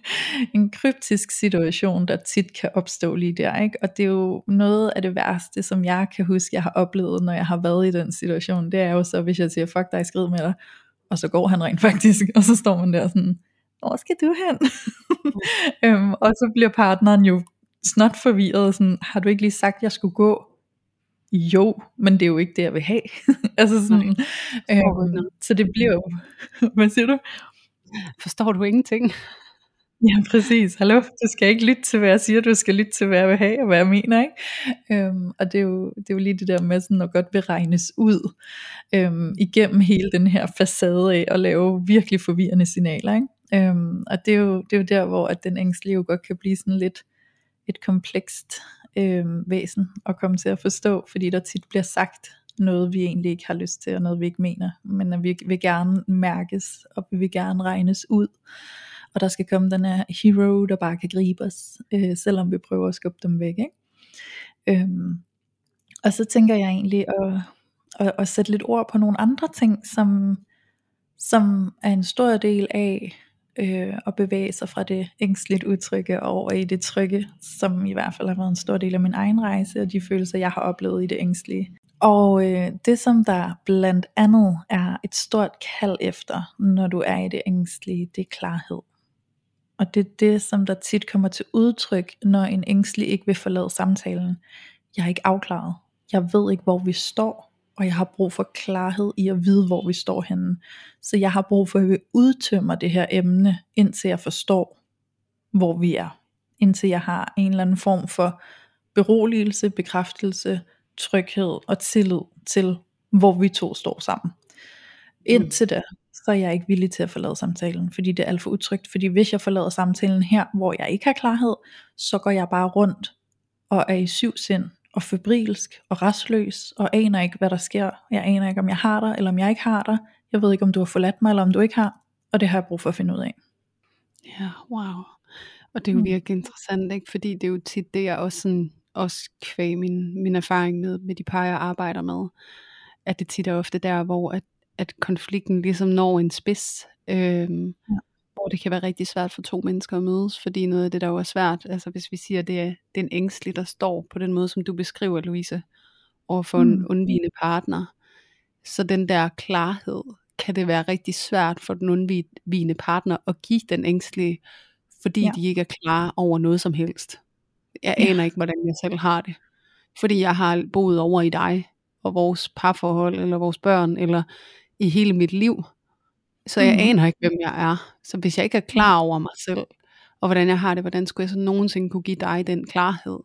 en kryptisk situation, der tit kan opstå lige der, ikke? Og det er jo noget af det værste, som jeg kan huske, jeg har oplevet, når jeg har været i den situation, det er jo så, hvis jeg siger, fuck dig, skrid med dig, og så går han rent faktisk, og så står man der sådan, hvor skal du hen? øhm, og så bliver partneren jo snot forvirret, sådan, har du ikke lige sagt, jeg skulle gå? Jo, men det er jo ikke det, jeg vil have. altså sådan, øhm, så det bliver jo, hvad siger du? Forstår du ingenting? Ja, præcis. Hallo, du skal ikke lytte til, hvad jeg siger, du skal lytte til, hvad jeg vil have, og hvad jeg mener, ikke? Øhm, og det er, jo, det er jo lige det der med sådan at godt vil regnes ud, øhm, igennem hele den her facade af at lave virkelig forvirrende signaler, ikke? Øhm, og det er, jo, det er jo der, hvor at den ængstlige jo godt kan blive sådan lidt et komplekst øhm, væsen at komme til at forstå, fordi der tit bliver sagt noget, vi egentlig ikke har lyst til, og noget, vi ikke mener, men at vi vil gerne mærkes, og vi vil gerne regnes ud, og der skal komme den her hero, der bare kan gribe os, øh, selvom vi prøver at skubbe dem væk. Ikke? Øhm, og så tænker jeg egentlig at, at, at sætte lidt ord på nogle andre ting, som, som er en stor del af øh, at bevæge sig fra det ængstligt udtrykke over i det trygge, som i hvert fald har været en stor del af min egen rejse, og de følelser, jeg har oplevet i det ængstlige. Og øh, det som der blandt andet er et stort kald efter, når du er i det ængstlige, det er klarhed. Og det er det, som der tit kommer til udtryk, når en ængstelig ikke vil forlade samtalen. Jeg er ikke afklaret. Jeg ved ikke, hvor vi står, og jeg har brug for klarhed i at vide, hvor vi står henne. Så jeg har brug for, at vi udtømmer det her emne, indtil jeg forstår, hvor vi er. Indtil jeg har en eller anden form for beroligelse, bekræftelse, tryghed og tillid til, hvor vi to står sammen. Indtil da, så er jeg ikke villig til at forlade samtalen, fordi det er alt for utrygt. Fordi hvis jeg forlader samtalen her, hvor jeg ikke har klarhed, så går jeg bare rundt og er i syv sind og febrilsk og restløs og aner ikke, hvad der sker. Jeg aner ikke, om jeg har dig, eller om jeg ikke har dig. Jeg ved ikke, om du har forladt mig, eller om du ikke har. Og det har jeg brug for at finde ud af. Ja, wow. Og det er jo mm. virkelig interessant, ikke? fordi det er jo tit det, jeg også, sådan, også kvæg min, min erfaring med, med de par, jeg arbejder med, at det tit er ofte der, hvor at, at konflikten ligesom når en spids, øhm, ja. Hvor det kan være rigtig svært for to mennesker at mødes, fordi noget af det, der jo er svært, altså hvis vi siger, det er, det er en ængstelig, der står på den måde, som du beskriver, Louise, over for mm. en undvigende partner, så den der klarhed, kan det være rigtig svært for den undvigende partner at give den ængstlige, fordi ja. de ikke er klar over noget som helst. Jeg aner ja. ikke, hvordan jeg selv har det. Fordi jeg har boet over i dig, og vores parforhold, eller vores børn, eller i hele mit liv. Så jeg mm. aner ikke, hvem jeg er. Så hvis jeg ikke er klar over mig selv, og hvordan jeg har det, hvordan skulle jeg så nogensinde kunne give dig den klarhed?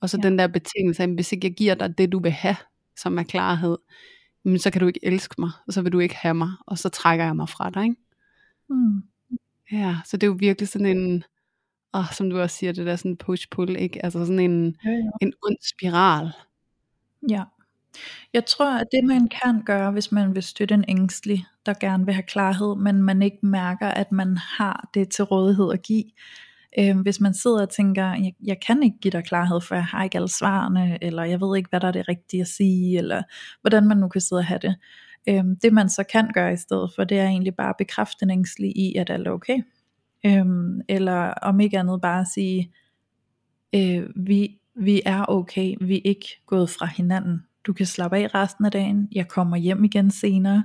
Og så ja. den der betingelse af, hvis ikke jeg giver dig det, du vil have, som er klarhed, men så kan du ikke elske mig, og så vil du ikke have mig, og så trækker jeg mig fra dig. Ikke? Mm. Ja, så det er jo virkelig sådan en, oh, som du også siger, det der sådan push-pull, ikke? Altså sådan en, ja, ja. en ond spiral. Ja. Jeg tror, at det man kan gøre, hvis man vil støtte en ængstelig, der gerne vil have klarhed, men man ikke mærker, at man har det til rådighed at give. Øh, hvis man sidder og tænker, jeg, jeg kan ikke give dig klarhed, for jeg har ikke alle svarene, eller jeg ved ikke, hvad der er det rigtige at sige, eller hvordan man nu kan sidde og have det. Øh, det man så kan gøre i stedet for, det er egentlig bare at bekræfte en ængstelig i, at alt er okay. Øh, eller om ikke andet bare sige, øh, vi, vi er okay, vi er ikke gået fra hinanden. Du kan slappe af resten af dagen, jeg kommer hjem igen senere.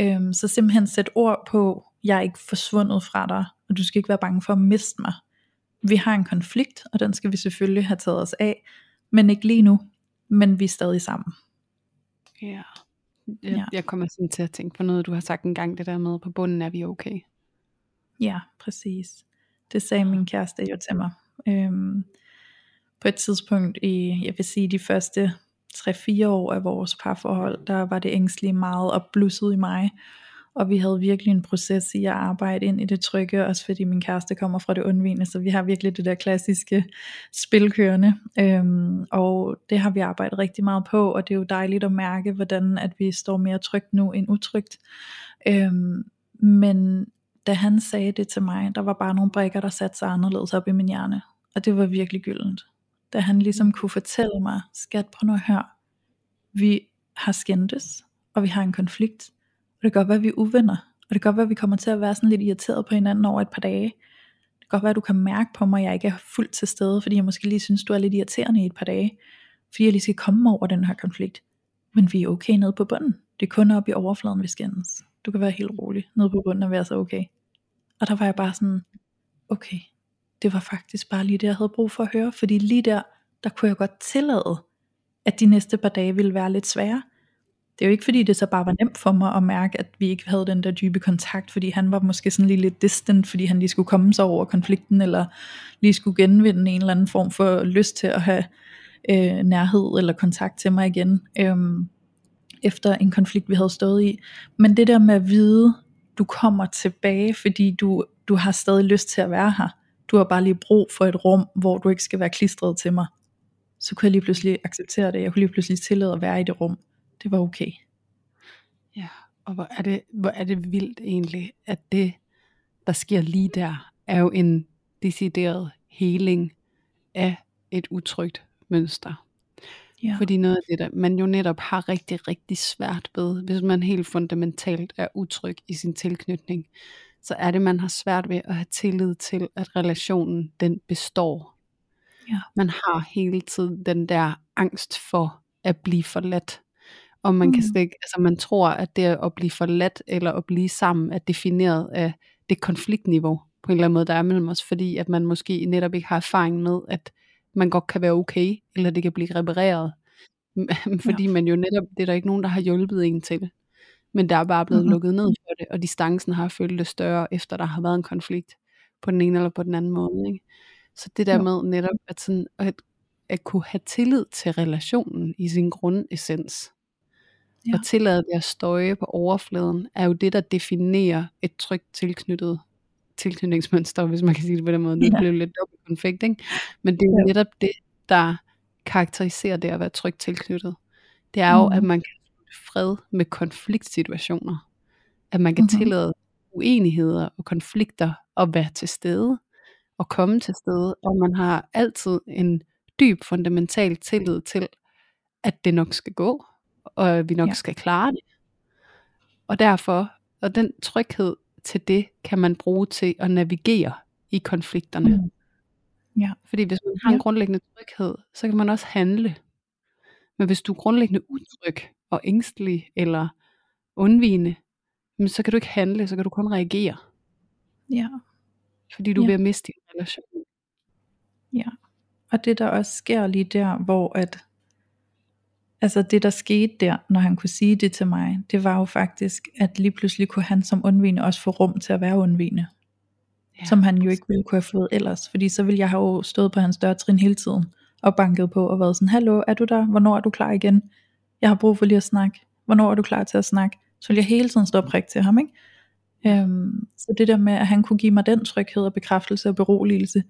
Øhm, så simpelthen sæt ord på, jeg er ikke forsvundet fra dig, og du skal ikke være bange for at miste mig. Vi har en konflikt, og den skal vi selvfølgelig have taget os af, men ikke lige nu, men vi er stadig sammen. Ja, jeg, ja. jeg kommer sådan til at tænke på noget, du har sagt en gang, det der med, på bunden er vi okay. Ja, præcis. Det sagde min kæreste jo til mig. Øhm, på et tidspunkt i, jeg vil sige, de første 3-4 år af vores parforhold, der var det ængstlige meget opblusset i mig. Og vi havde virkelig en proces i at arbejde ind i det trygge, også fordi min kæreste kommer fra det undvigende, så vi har virkelig det der klassiske spilkørende. Øhm, og det har vi arbejdet rigtig meget på, og det er jo dejligt at mærke, hvordan at vi står mere trygt nu end utrygt. Øhm, men da han sagde det til mig, der var bare nogle brækker, der satte sig anderledes op i min hjerne. Og det var virkelig gyldent. Da han ligesom kunne fortælle mig, skat, prøv nu at høre, vi har skændtes, og vi har en konflikt, og det kan godt være, at vi er uvenner, og det kan godt være, at vi kommer til at være sådan lidt irriteret på hinanden over et par dage. Det kan godt være, at du kan mærke på mig, at jeg ikke er fuldt til stede, fordi jeg måske lige synes, du er lidt irriterende i et par dage, fordi jeg lige skal komme over den her konflikt. Men vi er okay nede på bunden. Det er kun oppe i overfladen, vi skændes. Du kan være helt rolig. Nede på bunden er vi så okay. Og der var jeg bare sådan, okay, det var faktisk bare lige det, jeg havde brug for at høre, fordi lige der, der kunne jeg godt tillade, at de næste par dage ville være lidt svære. Det er jo ikke fordi, det så bare var nemt for mig at mærke, at vi ikke havde den der dybe kontakt, fordi han var måske sådan lige lidt distant, fordi han lige skulle komme sig over konflikten, eller lige skulle genvinde en eller anden form for lyst til at have øh, nærhed eller kontakt til mig igen, øh, efter en konflikt, vi havde stået i. Men det der med at vide, du kommer tilbage, fordi du, du har stadig lyst til at være her. Du har bare lige brug for et rum, hvor du ikke skal være klistret til mig. Så kunne jeg lige pludselig acceptere det. Jeg kunne lige pludselig tillade at være i det rum. Det var okay. Ja, og hvor er det, hvor er det vildt egentlig, at det, der sker lige der, er jo en decideret heling af et utrygt mønster. Ja. Fordi noget af det, der man jo netop har rigtig, rigtig svært ved, hvis man helt fundamentalt er utryg i sin tilknytning, så er det, man har svært ved at have tillid til, at relationen den består. Ja. Man har hele tiden den der angst for at blive forladt. Og man mm. kan slet ikke, altså man tror, at det at blive forladt eller at blive sammen er defineret af det konfliktniveau på en eller anden måde, der er mellem os, fordi at man måske netop ikke har erfaring med, at man godt kan være okay, eller det kan blive repareret. fordi ja. man jo netop, det er der ikke nogen, der har hjulpet en til. Men der er bare blevet mm-hmm. lukket ned for det, og distancen har følt det større, efter der har været en konflikt på den ene eller på den anden måde. Ikke? Så det der med netop at, sådan, at, at kunne have tillid til relationen i sin grundessens, ja. og tillade det at støje på overfladen, er jo det, der definerer et trygt tilknyttet tilknytningsmønster, hvis man kan sige det på den måde. Det ja. blev lidt dobbelt konfekt, ikke? Men det er jo ja. netop det, der karakteriserer det at være trygt tilknyttet. Det er jo, mm. at man kan fred med konfliktsituationer. At man kan mm-hmm. tillade uenigheder og konflikter at være til stede og komme til stede, og man har altid en dyb fundamental tillid til, at det nok skal gå, og at vi nok ja. skal klare det. Og derfor, og den tryghed til det, kan man bruge til at navigere i konflikterne. Mm. Ja. Fordi hvis man har en grundlæggende tryghed, så kan man også handle. Men hvis du er grundlæggende utryg og ængstelig eller undvigende, så kan du ikke handle, så kan du kun reagere. Ja. Fordi du ja. ved at miste din relation. Ja. Og det der også sker lige der, hvor at altså det der skete der, når han kunne sige det til mig, det var jo faktisk, at lige pludselig kunne han som undvigende også få rum til at være undvigende. Ja, som han jo ikke ville kunne have fået ellers, fordi så ville jeg have jo stået på hans dørtrin hele tiden, og banket på og været sådan, hallo, er du der? Hvornår er du klar igen? Jeg har brug for lige at snakke. Hvornår er du klar til at snakke? Så ville jeg hele tiden stå prik til ham, ikke? Øhm, så det der med, at han kunne give mig den tryghed og bekræftelse og beroligelse,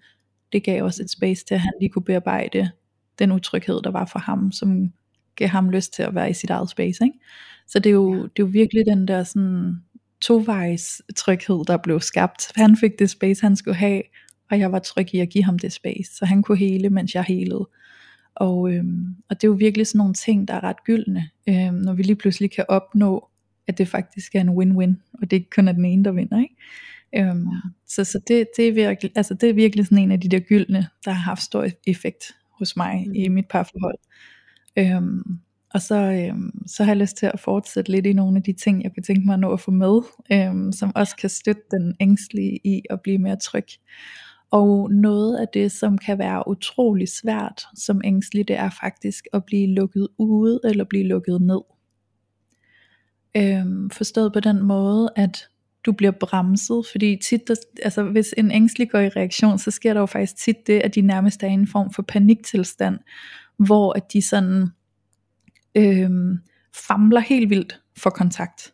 det gav også et space til, at han lige kunne bearbejde den utryghed, der var for ham, som gav ham lyst til at være i sit eget space. Ikke? Så det er, jo, det er jo virkelig den der sådan tovejs tryghed, der blev skabt. Han fik det space, han skulle have, og jeg var tryg i at give ham det space, så han kunne hele, mens jeg helede. Og, øhm, og det er jo virkelig sådan nogle ting, der er ret gyldne, øhm, når vi lige pludselig kan opnå, at det faktisk er en win-win, og det ikke kun er den ene, der vinder. Ikke? Øhm, så så det, det, er virkelig, altså det er virkelig sådan en af de der gyldne, der har haft stor effekt hos mig mm. i mit parforhold. Øhm, og så, øhm, så har jeg lyst til at fortsætte lidt i nogle af de ting, jeg kunne tænke mig at nå at få med, øhm, som også kan støtte den ængstlige i at blive mere tryg. Og noget af det, som kan være utrolig svært som ængstelig, det er faktisk at blive lukket ude eller blive lukket ned. Øhm, forstået på den måde, at du bliver bremset, fordi tit, der, altså hvis en ængstelig går i reaktion, så sker der jo faktisk tit det, at de nærmest er i en form for paniktilstand, hvor at de sådan øhm, famler helt vildt for kontakt.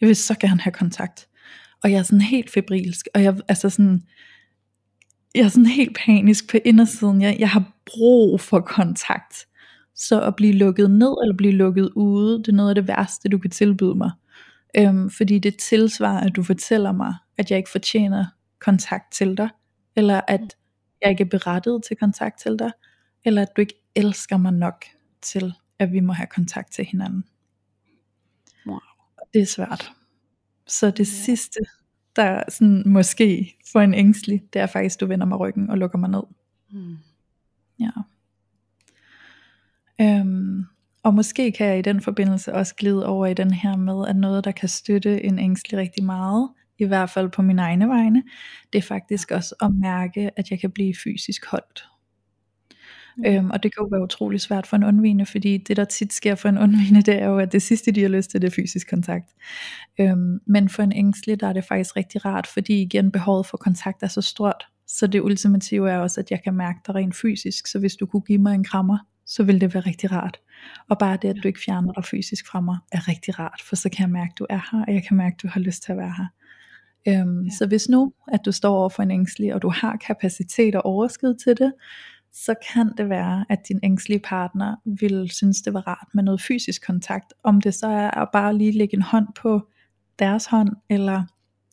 Jeg vil så gerne have kontakt. Og jeg er sådan helt febrilsk, og jeg, altså sådan, jeg er sådan helt panisk på indersiden. Jeg, jeg har brug for kontakt. Så at blive lukket ned eller blive lukket ude, det er noget af det værste, du kan tilbyde mig. Øhm, fordi det tilsvarer, at du fortæller mig, at jeg ikke fortjener kontakt til dig, eller at jeg ikke er berettiget til kontakt til dig, eller at du ikke elsker mig nok til, at vi må have kontakt til hinanden. Wow. Det er svært. Så det ja. sidste, der sådan måske får en ængstelig, det er faktisk, du vender mig ryggen og lukker mig ned. Mm. Ja. Øhm, og måske kan jeg i den forbindelse også glide over i den her med, at noget, der kan støtte en ængstelig rigtig meget, i hvert fald på mine egne vegne, det er faktisk også at mærke, at jeg kan blive fysisk holdt. Mm. Øhm, og det kan jo være utrolig svært for en undvigende, fordi det der tit sker for en undvigende, det er jo, at det sidste de har lyst til, det er fysisk kontakt. Øhm, men for en ængstelig, der er det faktisk rigtig rart, fordi igen behovet for kontakt er så stort, så det ultimative er også, at jeg kan mærke dig rent fysisk, så hvis du kunne give mig en krammer, så vil det være rigtig rart. Og bare det, at du ikke fjerner dig fysisk fra mig, er rigtig rart, for så kan jeg mærke, at du er her, og jeg kan mærke, at du har lyst til at være her. Øhm, ja. Så hvis nu, at du står over for en ængstelig, og du har kapacitet og overskud til det, så kan det være, at din ængstlige partner vil synes, det var rart med noget fysisk kontakt. Om det så er at bare lige lægge en hånd på deres hånd, eller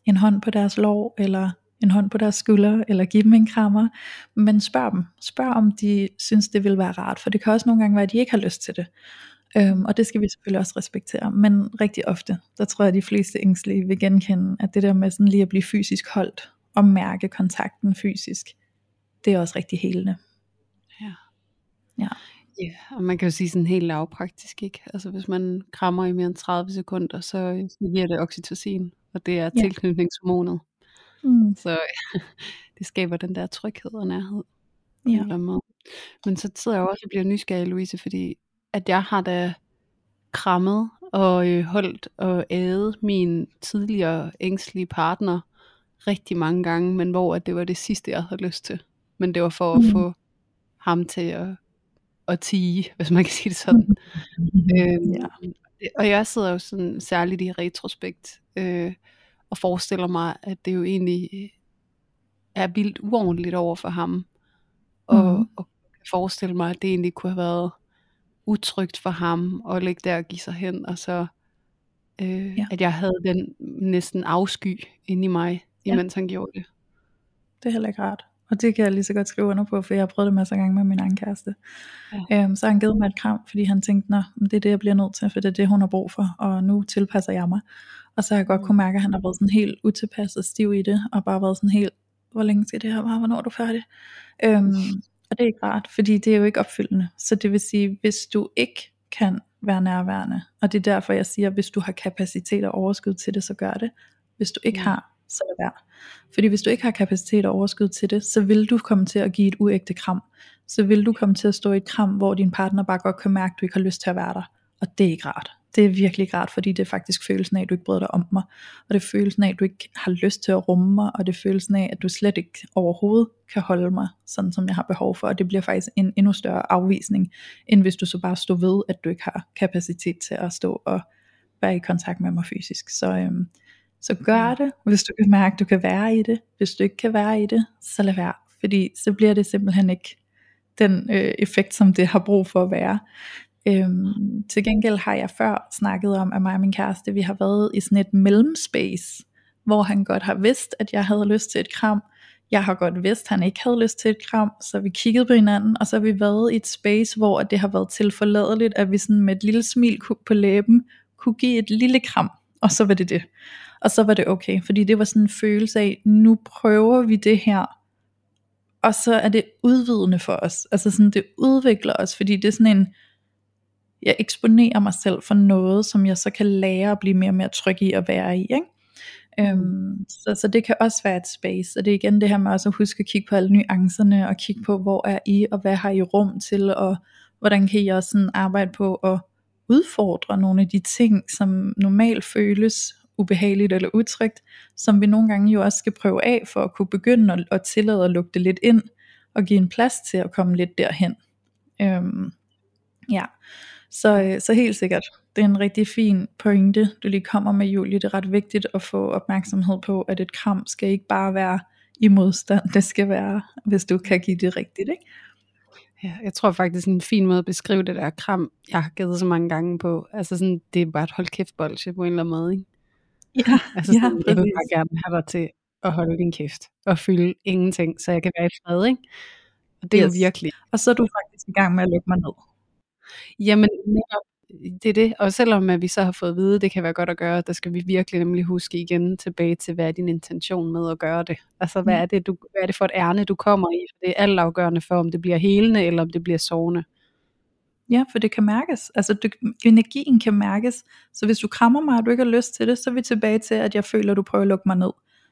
en hånd på deres lår, eller en hånd på deres skulder, eller give dem en krammer, men spørg dem. Spørg om de synes det vil være rart, for det kan også nogle gange være, at de ikke har lyst til det. Øhm, og det skal vi selvfølgelig også respektere. Men rigtig ofte, der tror jeg, at de fleste ængstlige vil genkende, at det der med sådan lige at blive fysisk holdt, og mærke kontakten fysisk, det er også rigtig helende. Ja. Ja. Og man kan jo sige sådan helt lavpraktisk, ikke? Altså hvis man krammer i mere end 30 sekunder, så, så giver det oxytocin, og det er Ja. tilknytningshormonet. Mm. Så det skaber den der tryghed og nærhed. Ja. måde. Men så sidder jeg også og bliver nysgerrig, Louise, fordi at jeg har da krammet og øh, holdt og ædet min tidligere ængstlige partner rigtig mange gange, men hvor at det var det sidste, jeg havde lyst til. Men det var for at Mm. få ham til at, at tige, hvis man kan sige det sådan. Øhm, Ja. Og jeg sidder jo sådan særligt i retrospekt øh, og forestiller mig, at det jo egentlig øh, er vildt uordentligt over for ham. Og, Mhm. og forestille mig, at det egentlig kunne have været utrygt for ham at ligge der og give sig hen, og så øh, Ja. at jeg havde den næsten afsky inde i mig, Ja. imens han gjorde det. Det er heller ikke rart. Og det kan jeg lige så godt skrive under på, for jeg har prøvet det masser af gange med min egen kæreste. Ja. Øhm, så har han givet mig et kram, fordi han tænkte, Nå, det er det, jeg bliver nødt til, for det er det, hun har brug for, og nu tilpasser jeg mig. Og så har jeg godt Mm. kunne mærke, at han har været sådan helt utilpasset stiv i det, og bare været sådan helt, hvor længe skal det her være, hvornår er du færdig? Øhm, og det er ikke rart, fordi det er jo ikke opfyldende. Så det vil sige, hvis du ikke kan være nærværende, og det er derfor, jeg siger, hvis du har kapacitet og overskud til det, så gør det. Hvis du ikke har, så lad være. Fordi hvis du ikke har kapacitet og overskud til det, så vil du komme til at give et uægte kram. Så vil du komme til at stå i et kram, hvor din partner bare godt kan mærke, at du ikke har lyst til at være der. Og det er ikke rart. Det er virkelig ikke rart, fordi det er faktisk følelsen af, at du ikke bryder dig om mig. Og det er følelsen af, at du ikke har lyst til at rumme mig. Og det er følelsen af, at du slet ikke overhovedet kan holde mig, sådan som jeg har behov for. Og det bliver faktisk en endnu større afvisning, end hvis du så bare står ved, at du ikke har kapacitet til at stå og være i kontakt med mig fysisk. Så, øhm, så gør det, hvis du kan mærke, at du kan være i det. Hvis du ikke kan være i det, så lad være. Fordi så bliver det simpelthen ikke den øh, effekt, som det har brug for at være. Øhm, til gengæld har jeg før snakket om, at mig og min kæreste, vi har været i sådan et mellemspace, hvor han godt har vidst, at jeg havde lyst til et kram. Jeg har godt vidst, at han ikke havde lyst til et kram, så vi kiggede på hinanden, og så har vi været i et space, hvor det har været tilforladeligt, at vi sådan med et lille smil på læben kunne give et lille kram, og så var det det. Og så var det okay, fordi det var sådan en følelse af, nu prøver vi det her, og så er det udvidende for os. Altså sådan, det udvikler os, fordi det er sådan en, jeg eksponerer mig selv for noget, som jeg så kan lære at blive mere og mere tryg i at være i. Ikke? Øhm, så, så det kan også være et space, og det er igen det her med også at huske at kigge på alle nuancerne, og kigge på, hvor er I, og hvad har I rum til, og hvordan kan I også sådan arbejde på at udfordre nogle af de ting, som normalt føles ubehageligt eller utrygt, som vi nogle gange jo også skal prøve af, for at kunne begynde at, at tillade at lukke det lidt ind, og give en plads til at komme lidt derhen. Øhm, ja, så, øh, så helt sikkert, det er en rigtig fin pointe, du lige kommer med, Julie. Det er ret vigtigt at få opmærksomhed på, at et kram skal ikke bare være i modstand, det skal være, hvis du kan give det rigtigt, ikke? Ja, jeg tror faktisk en fin måde at beskrive det der kram, jeg har givet så mange gange på. Altså sådan, det er bare et hold kæft bolsje på en eller anden måde, ikke? Ja, Altså ja, sådan, jeg vil præcis. bare gerne have dig til at holde din kæft og fylde ingenting, så jeg kan være i fred, ikke? Og det er Yes. jo virkelig. Og så er du faktisk i gang med at lukke mig ned. Jamen, det er det. Og selvom at vi så har fået at vide, det kan være godt at gøre, der skal vi virkelig nemlig huske igen tilbage til, hvad er din intention med at gøre det? Altså, hvad Mm. er det, du, hvad er det for et ærne, du kommer i? For det er alt afgørende for, om det bliver helende, eller om det bliver sovende. Ja, for det kan mærkes. Altså det, energien kan mærkes. Så hvis du krammer mig, og du ikke har lyst til det, så er vi tilbage til, at jeg føler, at du prøver at lukke mig ned.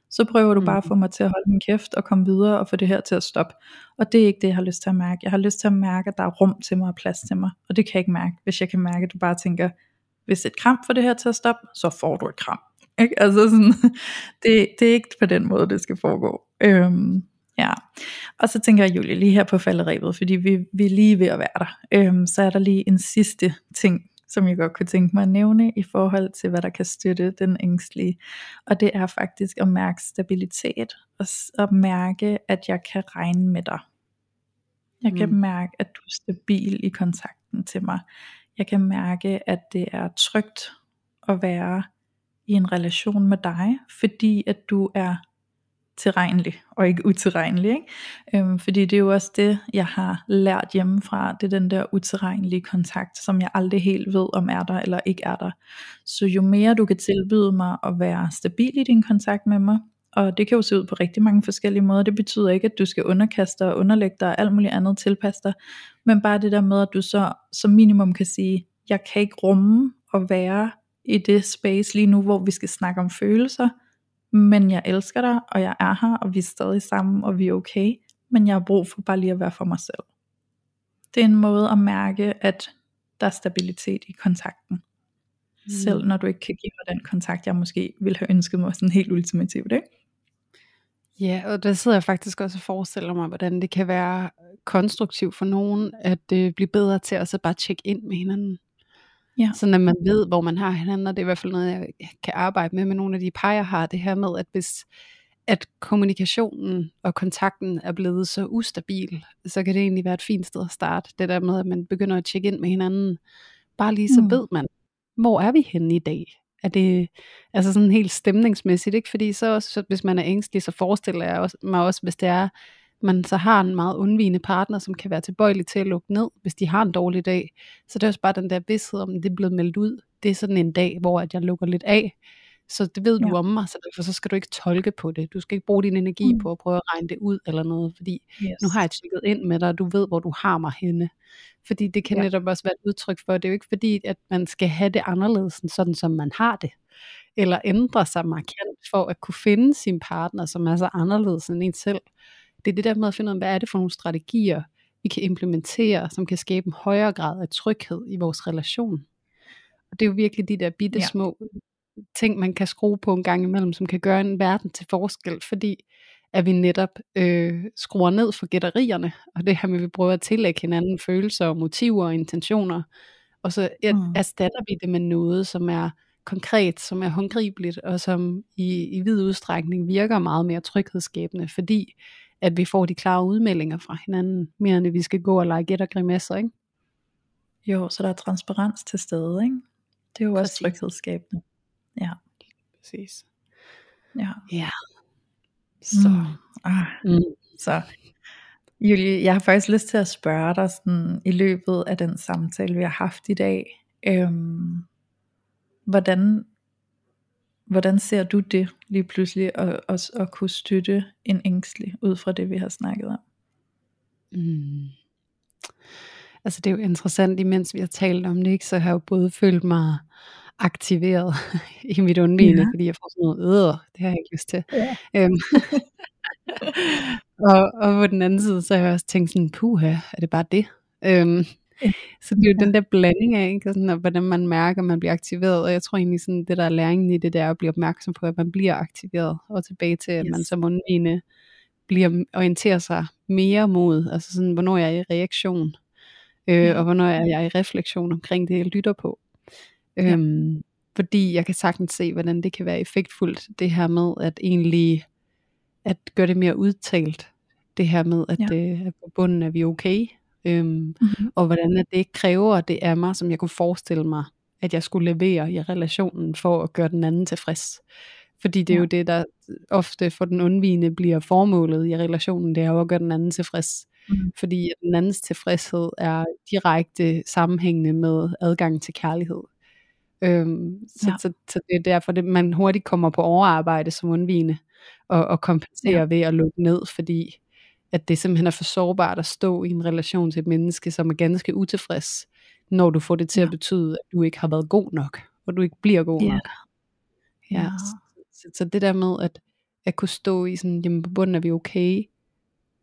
Så prøver du bare at Mhm. få mig til at holde min kæft og komme videre og få det her til at stoppe. Og det er ikke det, jeg har lyst til at mærke. Jeg har lyst til at mærke, at der er rum til mig og plads til mig. Og det kan jeg ikke mærke, hvis jeg kan mærke, at du bare tænker, hvis et kram får det her til at stoppe, så får du et kram. Ikke? Altså sådan, det, det er ikke på den måde, det skal foregå. Øhm, ja. Og så tænker jeg, Julie, lige her på falderæbet, fordi vi, vi er lige ved at være der, øhm, så er der lige en sidste ting, som jeg godt kunne tænke mig at nævne i forhold til, hvad der kan støtte den ængstlige. Og det er faktisk at mærke stabilitet, og at mærke, at jeg kan regne med dig. Jeg kan Mm. mærke, at du er stabil i kontakten til mig. Jeg kan mærke, at det er trygt at være i en relation med dig, fordi at du er tilregnelig og ikke utilregnelig. Ikke? Øhm, fordi det er jo også det, jeg har lært hjemmefra, det er den der utilregnelige kontakt, som jeg aldrig helt ved, om er der eller ikke er der. Så jo mere du kan tilbyde mig at være stabil i din kontakt med mig, og det kan jo se ud på rigtig mange forskellige måder. Det betyder ikke, at du skal underkaste og underlægge dig og alt muligt andet tilpasse dig, men bare det der med, at du så som minimum kan sige, jeg kan ikke rumme at være i det space lige nu, hvor vi skal snakke om følelser, men jeg elsker dig, og jeg er her, og vi er stadig sammen, og vi er okay, men jeg har brug for bare lige at være for mig selv. Det er en måde at mærke, at der er stabilitet i kontakten. Mm. Selv når du ikke kan give mig den kontakt, jeg måske ville have ønsket mig sådan helt ultimativt, ikke? Ja, og der sidder jeg faktisk også og forestiller mig, hvordan det kan være konstruktivt for nogen, at øh, blive bedre til at så bare tjekke ind med hinanden. Ja. Så når man ved, hvor man har hinanden, og det er i hvert fald noget, jeg kan arbejde med med nogle af de par, jeg har, det her med, at hvis at kommunikationen og kontakten er blevet så ustabil, så kan det egentlig være et fint sted at starte. Det der med, at man begynder at tjekke ind med hinanden. Bare lige så mm. ved man, hvor er vi henne i dag? Er det altså sådan helt stemningsmæssigt, ikke? Fordi så, også, så hvis man er ængstelig, så forestiller jeg også, mig også, hvis det er, man så har en meget undvigende partner, som kan være tilbøjelig til at lukke ned, hvis de har en dårlig dag. Så det er også bare den der vidsthed om, det er blevet meldt ud. Det er sådan en dag, hvor at jeg lukker lidt af. Så det ved du ja. om mig, så derfor så skal du ikke tolke på det. Du skal ikke bruge din energi mm. på at prøve at regne det ud eller noget, fordi yes. nu har jeg tjekket ind med dig, og du ved, hvor du har mig henne. Fordi det kan ja. netop også være et udtryk for, det er jo ikke fordi, at man skal have det anderledes, sådan som man har det, eller ændre sig markant for at kunne finde sin partner, som er så anderledes end en selv. Det er det der med at finde ud af, hvad er det for nogle strategier, vi kan implementere, som kan skabe en højere grad af tryghed i vores relation. Og det er jo virkelig de der bitte ja. små ting, man kan skrue på en gang imellem, som kan gøre en verden til forskel, fordi at vi netop øh, skruer ned for gætterierne, og det her med, at vi prøver at tillægge hinanden følelser og motiver og intentioner, og så mm. erstatter vi det med noget, som er konkret, som er håndgribeligt, og som i, i vid udstrækning virker meget mere tryghedsskabende, fordi at vi får de klare udmeldinger fra hinanden, mere end at vi skal gå og lege gæt og grimasser, ikke? Jo, så der er transparens til stede, ikke? Det er jo Præcis. også tryghedsskabende. Ja. Præcis. Ja. Ja. Så. Mm. Ah. Mm. Så. Julie, jeg har faktisk lyst til at spørge dig sådan, i løbet af den samtale, vi har haft i dag, øhm, hvordan, hvordan ser du det lige pludselig at, at, at kunne støtte en ængstelig ud fra det, vi har snakket om? Mm. Altså det er jo interessant, imens vi har talt om det, ikke, så har jeg jo både følt mig aktiveret i mit undvigende, ja. fordi jeg får sådan noget, øh, det har jeg ikke lyst til. Ja. Øhm, og, og på den anden side, så har jeg også tænkt sådan, puha, er det bare det? Øhm, så det er jo ja. den der blanding af, ikke? Sådan, og hvordan man mærker, at man bliver aktiveret, og jeg tror egentlig sådan, det der er læringen i det, der er at blive opmærksom på, at man bliver aktiveret, og tilbage til, at yes. man som undvigende bliver, orienterer sig mere mod, altså sådan, hvornår jeg er i reaktion, øh, ja. og hvornår er jeg i refleksion omkring det, jeg lytter på. Ja. Øhm, fordi jeg kan sagtens se, hvordan det kan være effektfuldt, det her med at egentlig at gøre det mere udtalt. Det her med, at, ja. øh, at på bunden er vi okay. Øhm, mm-hmm. Og hvordan at det kræver det af mig, som jeg kunne forestille mig, at jeg skulle levere i relationen for at gøre den anden tilfreds. Fordi det er ja. jo det, der ofte for den undvigende bliver formålet i relationen, det er jo at gøre den anden tilfreds. Mm. Fordi den andens tilfredshed er direkte sammenhængende med adgang til kærlighed. Øhm, så, ja. så, så det er derfor, det, man hurtigt kommer på overarbejde som undvigende, og, og kompenserer ja. ved at lukke ned, fordi at det simpelthen er for sårbart at stå i en relation til et menneske, som er ganske utilfreds, når du får det til ja. at betyde, at du ikke har været god nok, og du ikke bliver god ja. nok. Ja. ja. Så, så det der med at, at kunne stå i sådan, jamen på bunden er vi okay,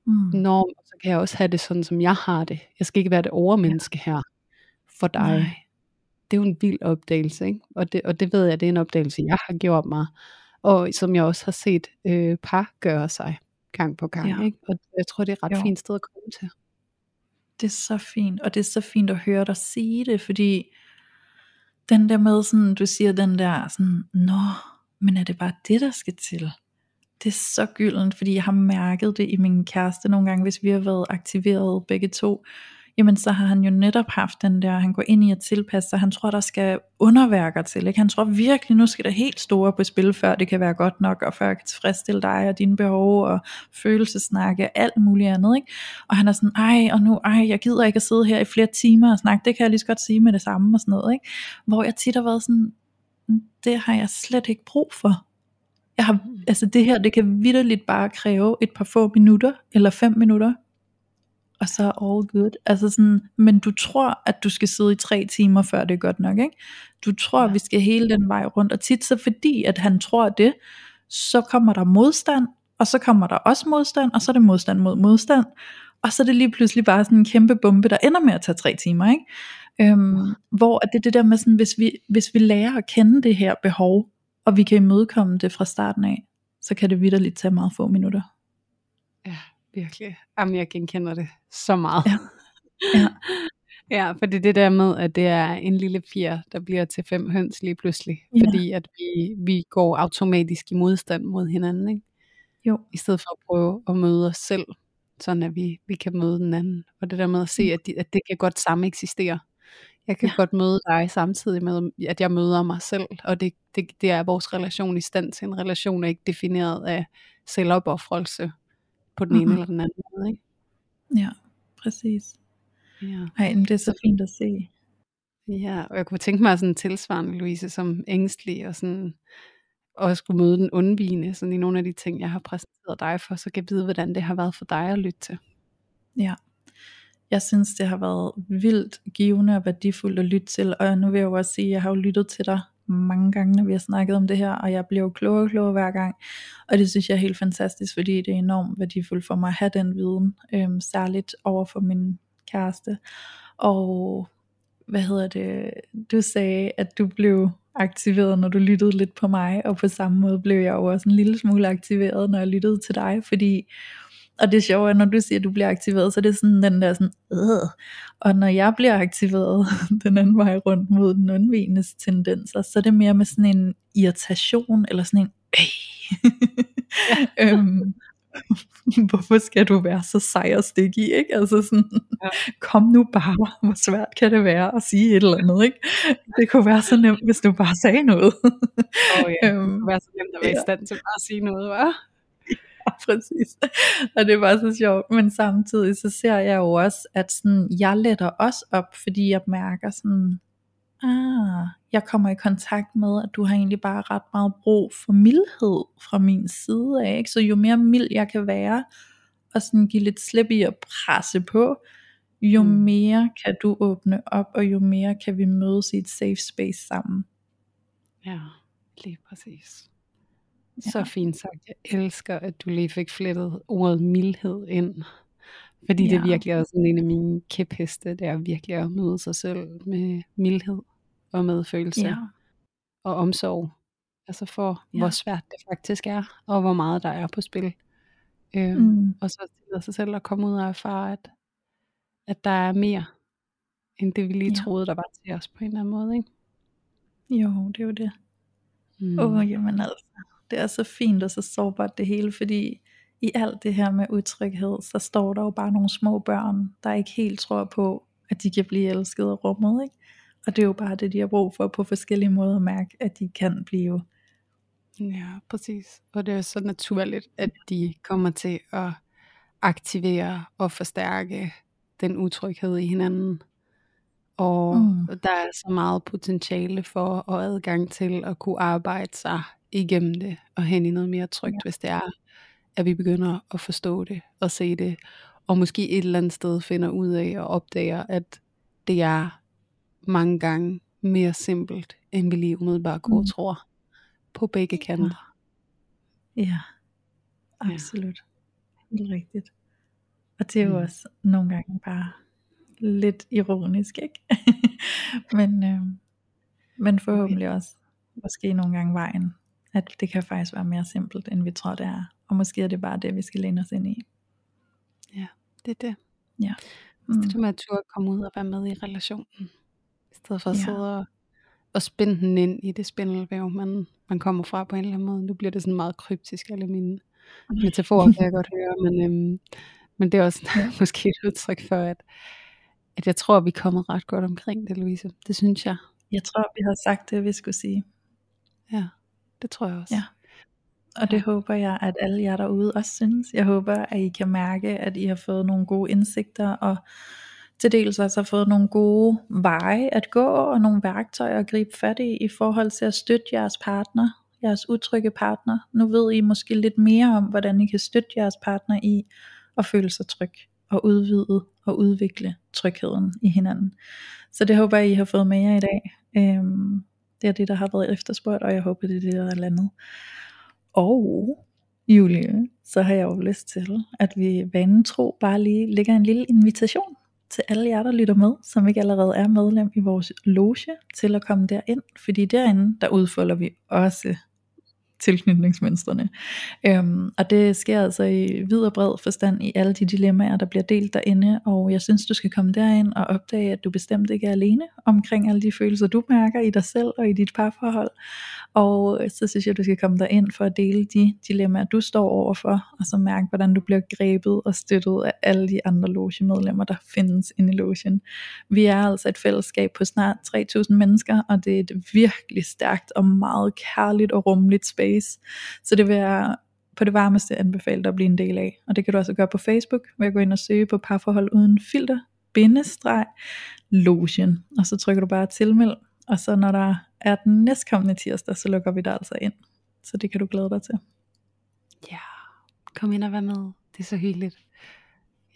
mm. når, så kan jeg også have det sådan, som jeg har det. Jeg skal ikke være det overmenneske ja. her for dig. Nej det er jo en vild opdagelse, ikke? Og, det, og det ved jeg, det er en opdagelse, jeg har gjort mig, og som jeg også har set øh, par gøre sig gang på gang. Ja. Ikke? Og jeg tror, det er et ret jo. fint sted at komme til. Det er så fint, og det er så fint at høre dig sige det, fordi den der med sådan, du siger den der sådan, nå, men er det bare det, der skal til? Det er så gyldent, fordi jeg har mærket det i min kæreste nogle gange, hvis vi har været aktiveret begge to, jamen så har han jo netop haft den der, han går ind i at tilpasse sig, han tror der skal underværker til, ikke? han tror virkelig, nu skal der helt store på spil, før det kan være godt nok, og før jeg kan tilfredsstille dig og dine behov, og følelsesnakke, alt muligt andet, ikke? og han er sådan, ej, og nu, ej, jeg gider ikke at sidde her i flere timer og snakke, det kan jeg lige så godt sige med det samme, og sådan noget, ikke? hvor jeg tit har været sådan, det har jeg slet ikke brug for, jeg har, altså det her, det kan vidderligt bare kræve et par få minutter, eller fem minutter, og så all good. Altså sådan, men du tror, at du skal sidde i tre timer, før det er godt nok, ikke? Du tror, ja. vi skal hele den vej rundt, og tit så fordi, at han tror det, så kommer der modstand, og så kommer der også modstand, og så er det modstand mod modstand, og så er det lige pludselig bare sådan en kæmpe bombe, der ender med at tage tre timer, ikke? Øhm. Hvor det er det der med sådan, hvis vi, hvis vi lærer at kende det her behov, og vi kan imødekomme det fra starten af, så kan det vidderligt tage meget få minutter. Ja, virkelig. Jamen, jeg genkender det så meget. Ja. ja. Ja, for det er det der med, at det er en lille fjer, der bliver til fem høns lige pludselig. Ja. Fordi at vi, vi går automatisk i modstand mod hinanden. Ikke? Jo. I stedet for at prøve at møde os selv, sådan at vi, vi kan møde den anden. Og det der med at se, at, de, at det kan godt samme eksistere. Jeg kan ja. godt møde dig samtidig med, at jeg møder mig selv, og det, det, det er vores relation i stand til. En relation er ikke defineret af selvopoffrelse på den mm-hmm. ene eller den anden måde. Ikke? Ja, præcis. Ja. Ej, men det er så fint at se. Ja, og jeg kunne tænke mig sådan tilsvarende, Louise, som ængstelig og sådan, og skulle møde den undvigende, sådan i nogle af de ting, jeg har præsenteret dig for, så kan jeg vide, hvordan det har været for dig at lytte til. Ja, jeg synes, det har været vildt givende og værdifuldt at lytte til, og nu vil jeg jo også sige, at jeg har jo lyttet til dig mange gange, når vi har snakket om det her, og jeg bliver jo klogere og klogere hver gang, og det synes jeg er helt fantastisk, fordi det er enormt værdifuldt for mig at have den viden, øhm, særligt over for min kæreste, og hvad hedder det, du sagde, at du blev aktiveret, når du lyttede lidt på mig, og på samme måde blev jeg jo også en lille smule aktiveret, når jeg lyttede til dig, fordi og det sjove er, når du siger, at du bliver aktiveret, så er det sådan den der sådan, øh. og når jeg bliver aktiveret den anden vej rundt mod den undvigende tendenser, så er det mere med sådan en irritation, eller sådan en, øhm, hvorfor skal du være så sej og sticky, ikke? Altså sådan, ja. kom nu bare, hvor svært kan det være at sige et eller andet, ikke? Det kunne være så nemt, hvis du bare sagde noget. oh, ja. øhm, det kunne være så nemt at være ja. i stand til bare at sige noget, hva'? præcis. Og det var så sjovt, men samtidig så ser jeg jo også, at sådan, jeg letter også op, fordi jeg mærker sådan, ah, jeg kommer i kontakt med, at du har egentlig bare ret meget brug for mildhed fra min side af, ikke? så jo mere mild jeg kan være, og sådan give lidt slip i at presse på, jo mm. mere kan du åbne op, og jo mere kan vi mødes i et safe space sammen. Ja, lige præcis. Ja. Så fint sagt. Jeg elsker, at du lige fik flettet ordet mildhed ind. Fordi ja. det virkelig er sådan en af mine kæpheste, det er virkelig at møde sig selv med mildhed og medfølelse ja. og omsorg. Altså for, ja. hvor svært det faktisk er, og hvor meget der er på spil. Øhm, mm. Og så til sig selv at komme ud og erfare, at, at der er mere, end det vi lige ja. troede, der var til os på en eller anden måde. Ikke? Jo, det er jo det. Mm. Åh, oh, jamen altså det er så fint og så sårbart det hele, fordi i alt det her med utryghed, så står der jo bare nogle små børn, der ikke helt tror på, at de kan blive elsket og rummet, ikke? Og det er jo bare det, de har brug for på forskellige måder at mærke, at de kan blive. Ja, præcis. Og det er så naturligt, at de kommer til at aktivere og forstærke den utryghed i hinanden. Og mm. der er så meget potentiale for og adgang til at kunne arbejde sig igennem det, og hen i noget mere trygt, ja. hvis det er, at vi begynder at forstå det, og se det, og måske et eller andet sted finder ud af og opdager, at det er mange gange mere simpelt, end vi lige umiddelbart går mm. tror, på begge kanter. Ja, ja. absolut. Ja. Helt rigtigt. Og det er jo mm. også nogle gange bare lidt ironisk, ikke? men, øh, men forhåbentlig også måske nogle gange vejen at det kan faktisk være mere simpelt, end vi tror det er. Og måske er det bare det, vi skal læne os ind i. Ja, det er det. Ja. Mm. Det er med at turde komme ud og være med i relationen. I stedet for at ja. sidde og, og spænde den ind i det spindelvæv, man, man kommer fra på en eller anden måde. Nu bliver det sådan meget kryptisk, alle mine metaforer, kan jeg godt høre. Men, øhm, men det er også ja. måske et udtryk for, at, at jeg tror, vi er kommet ret godt omkring det, Louise. Det synes jeg. Jeg tror, vi har sagt det, vi skulle sige. Ja, det tror jeg også. Ja. Og det Ja. håber jeg, at alle jer derude også synes. Jeg håber, at I kan mærke, at I har fået nogle gode indsigter, og til dels også har fået nogle gode veje at gå, og nogle værktøjer at gribe fat i, i forhold til at støtte jeres partner, jeres utrygge partner. Nu ved I måske lidt mere om, hvordan I kan støtte jeres partner i at føle sig tryg, og udvide og udvikle trygheden i hinanden. Så det håber jeg, I har fået med jer i dag. Øhm, det er det, der har været efterspurgt, og jeg håber, det er det, der er landet. Og Julie, så har jeg jo lyst til, at vi vanen tro bare lige lægger en lille invitation til alle jer, der lytter med, som ikke allerede er medlem i vores loge, til at komme derind, fordi derinde, der udfolder vi også tilknytningsmønstrene. Øhm, og det sker altså i vid og bred forstand i alle de dilemmaer, der bliver delt derinde, og jeg synes, du skal komme derind og opdage, at du bestemt ikke er alene omkring alle de følelser, du mærker i dig selv og i dit parforhold. Og så synes jeg, du skal komme derind for at dele de dilemmaer, du står overfor, og så mærke, hvordan du bliver grebet og støttet af alle de andre logemedlemmer, der findes inde i logen. Vi er altså et fællesskab på snart 3.000 mennesker, og det er et virkelig stærkt og meget kærligt og rummeligt space. Så det vil jeg på det varmeste anbefale dig at blive en del af. Og det kan du også gøre på Facebook, ved at gå ind og søge på parforhold uden filter, bindestreg, logen. Og så trykker du bare tilmeld, og så når der er den næstkommende tirsdag, så lukker vi dig altså ind. Så det kan du glæde dig til. Ja, kom ind og vær med. Det er så hyggeligt.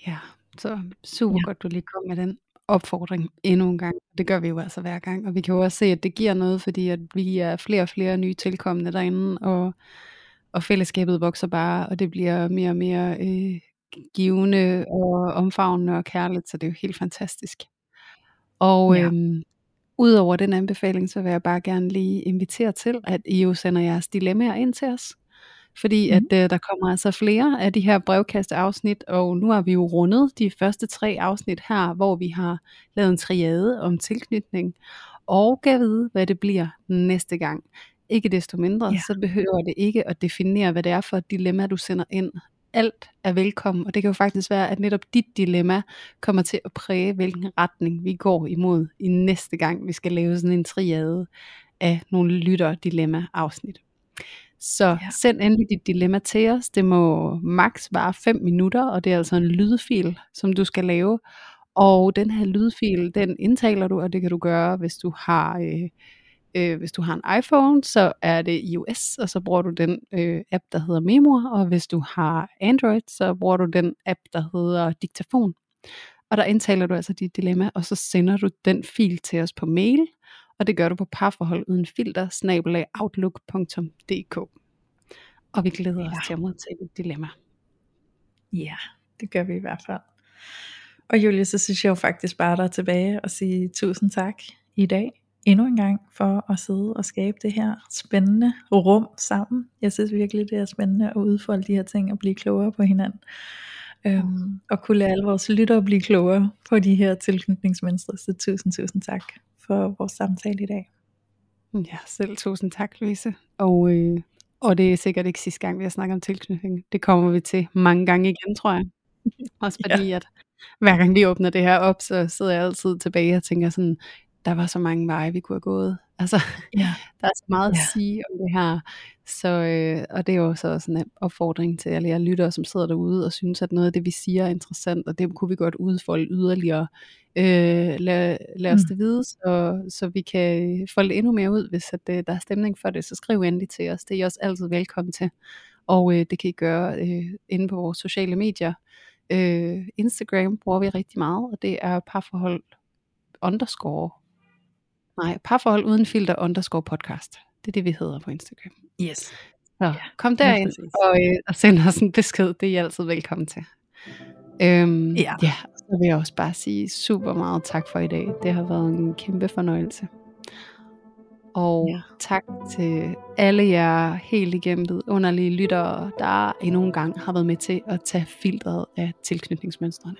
Ja, så super ja. godt, du lige kom med den opfordring endnu en gang. Det gør vi jo altså hver gang, og vi kan jo også se, at det giver noget, fordi at vi er flere og flere nye tilkommende derinde, og, og fællesskabet vokser bare, og det bliver mere og mere øh, givende og omfavnende og kærligt, så det er jo helt fantastisk. Og Ja. øhm, Udover den anbefaling, så vil jeg bare gerne lige invitere til, at I jo sender jeres dilemmaer ind til os. Fordi Mhm. at øh, der kommer altså flere af de her brevkasteafsnit, og nu har vi jo rundet de første tre afsnit her, hvor vi har lavet en triade om tilknytning, og kan vide, hvad det bliver næste gang. Ikke desto mindre, Ja. så behøver det ikke at definere, hvad det er for et dilemma, du sender ind. Alt er velkommen, og det kan jo faktisk være, at netop dit dilemma kommer til at præge, hvilken retning vi går imod i næste gang, vi skal lave sådan en triade af nogle lytter-dilemma-afsnit. Så Ja. send endelig dit dilemma til os. Det må maks vare 5 minutter, og det er altså en lydfil, som du skal lave. Og den her lydfil, den indtaler du, og det kan du gøre, hvis du har... Øh, øh, hvis du har en iPhone, så er det iOS, og så bruger du den øh, app, der hedder Memo, og hvis du har Android, så bruger du den app, der hedder Diktafon. Og der indtaler du altså dit dilemma, og så sender du den fil til os på mail, og det gør du på parforhold uden filter, snabelag outlook.dk. Og vi glæder Ja. os til at modtage dit dilemma. Ja, det gør vi i hvert fald. Og Julie, så synes jeg jo faktisk bare, der er tilbage og sige tusind tak i dag endnu en gang for at sidde og skabe det her spændende rum sammen. Jeg synes virkelig, det er spændende at udfolde de her ting og blive klogere på hinanden. Øhm, og kunne lade alle vores lyttere blive klogere på de her tilknytningsmønstre. Så tusind, tusind tak for vores samtale i dag. Ja, selv tusind tak, Louise. Og, øh, og det er sikkert ikke sidste gang, vi har snakket om tilknytning. Det kommer vi til mange gange igen, tror jeg. Også fordi, ja. at hver gang vi åbner det her op, så sidder jeg altid tilbage og tænker sådan, der var så mange veje, vi kunne have gået. Altså, Ja. der er så meget at sige om det her. Så, øh, og det er jo så sådan en opfordring til alle jer lyttere, som sidder derude og synes, at noget af det, vi siger er interessant, og det kunne vi godt udfolde yderligere. Øh, lad, lad os Mm. det vide, så, så vi kan folde endnu mere ud, hvis at, øh, der er stemning for det, så skriv endelig til os. Det er I også altid velkommen til. Og øh, det kan I gøre øh, inde på vores sociale medier. Øh, Instagram bruger vi rigtig meget, og det er parforhold underscore Nej, parforhold uden filter underscore podcast. Det er det, vi hedder på Instagram. Yes. Så Ja, kom derind og, øh, og send os en besked. Det er I altid velkommen til. Øhm, Ja. ja, så vil jeg også bare sige super meget tak for i dag. Det har været en kæmpe fornøjelse. Og ja. tak til alle jer helt igennem underlige lyttere, der endnu en gang har været med til at tage filtret af tilknytningsmønstrene.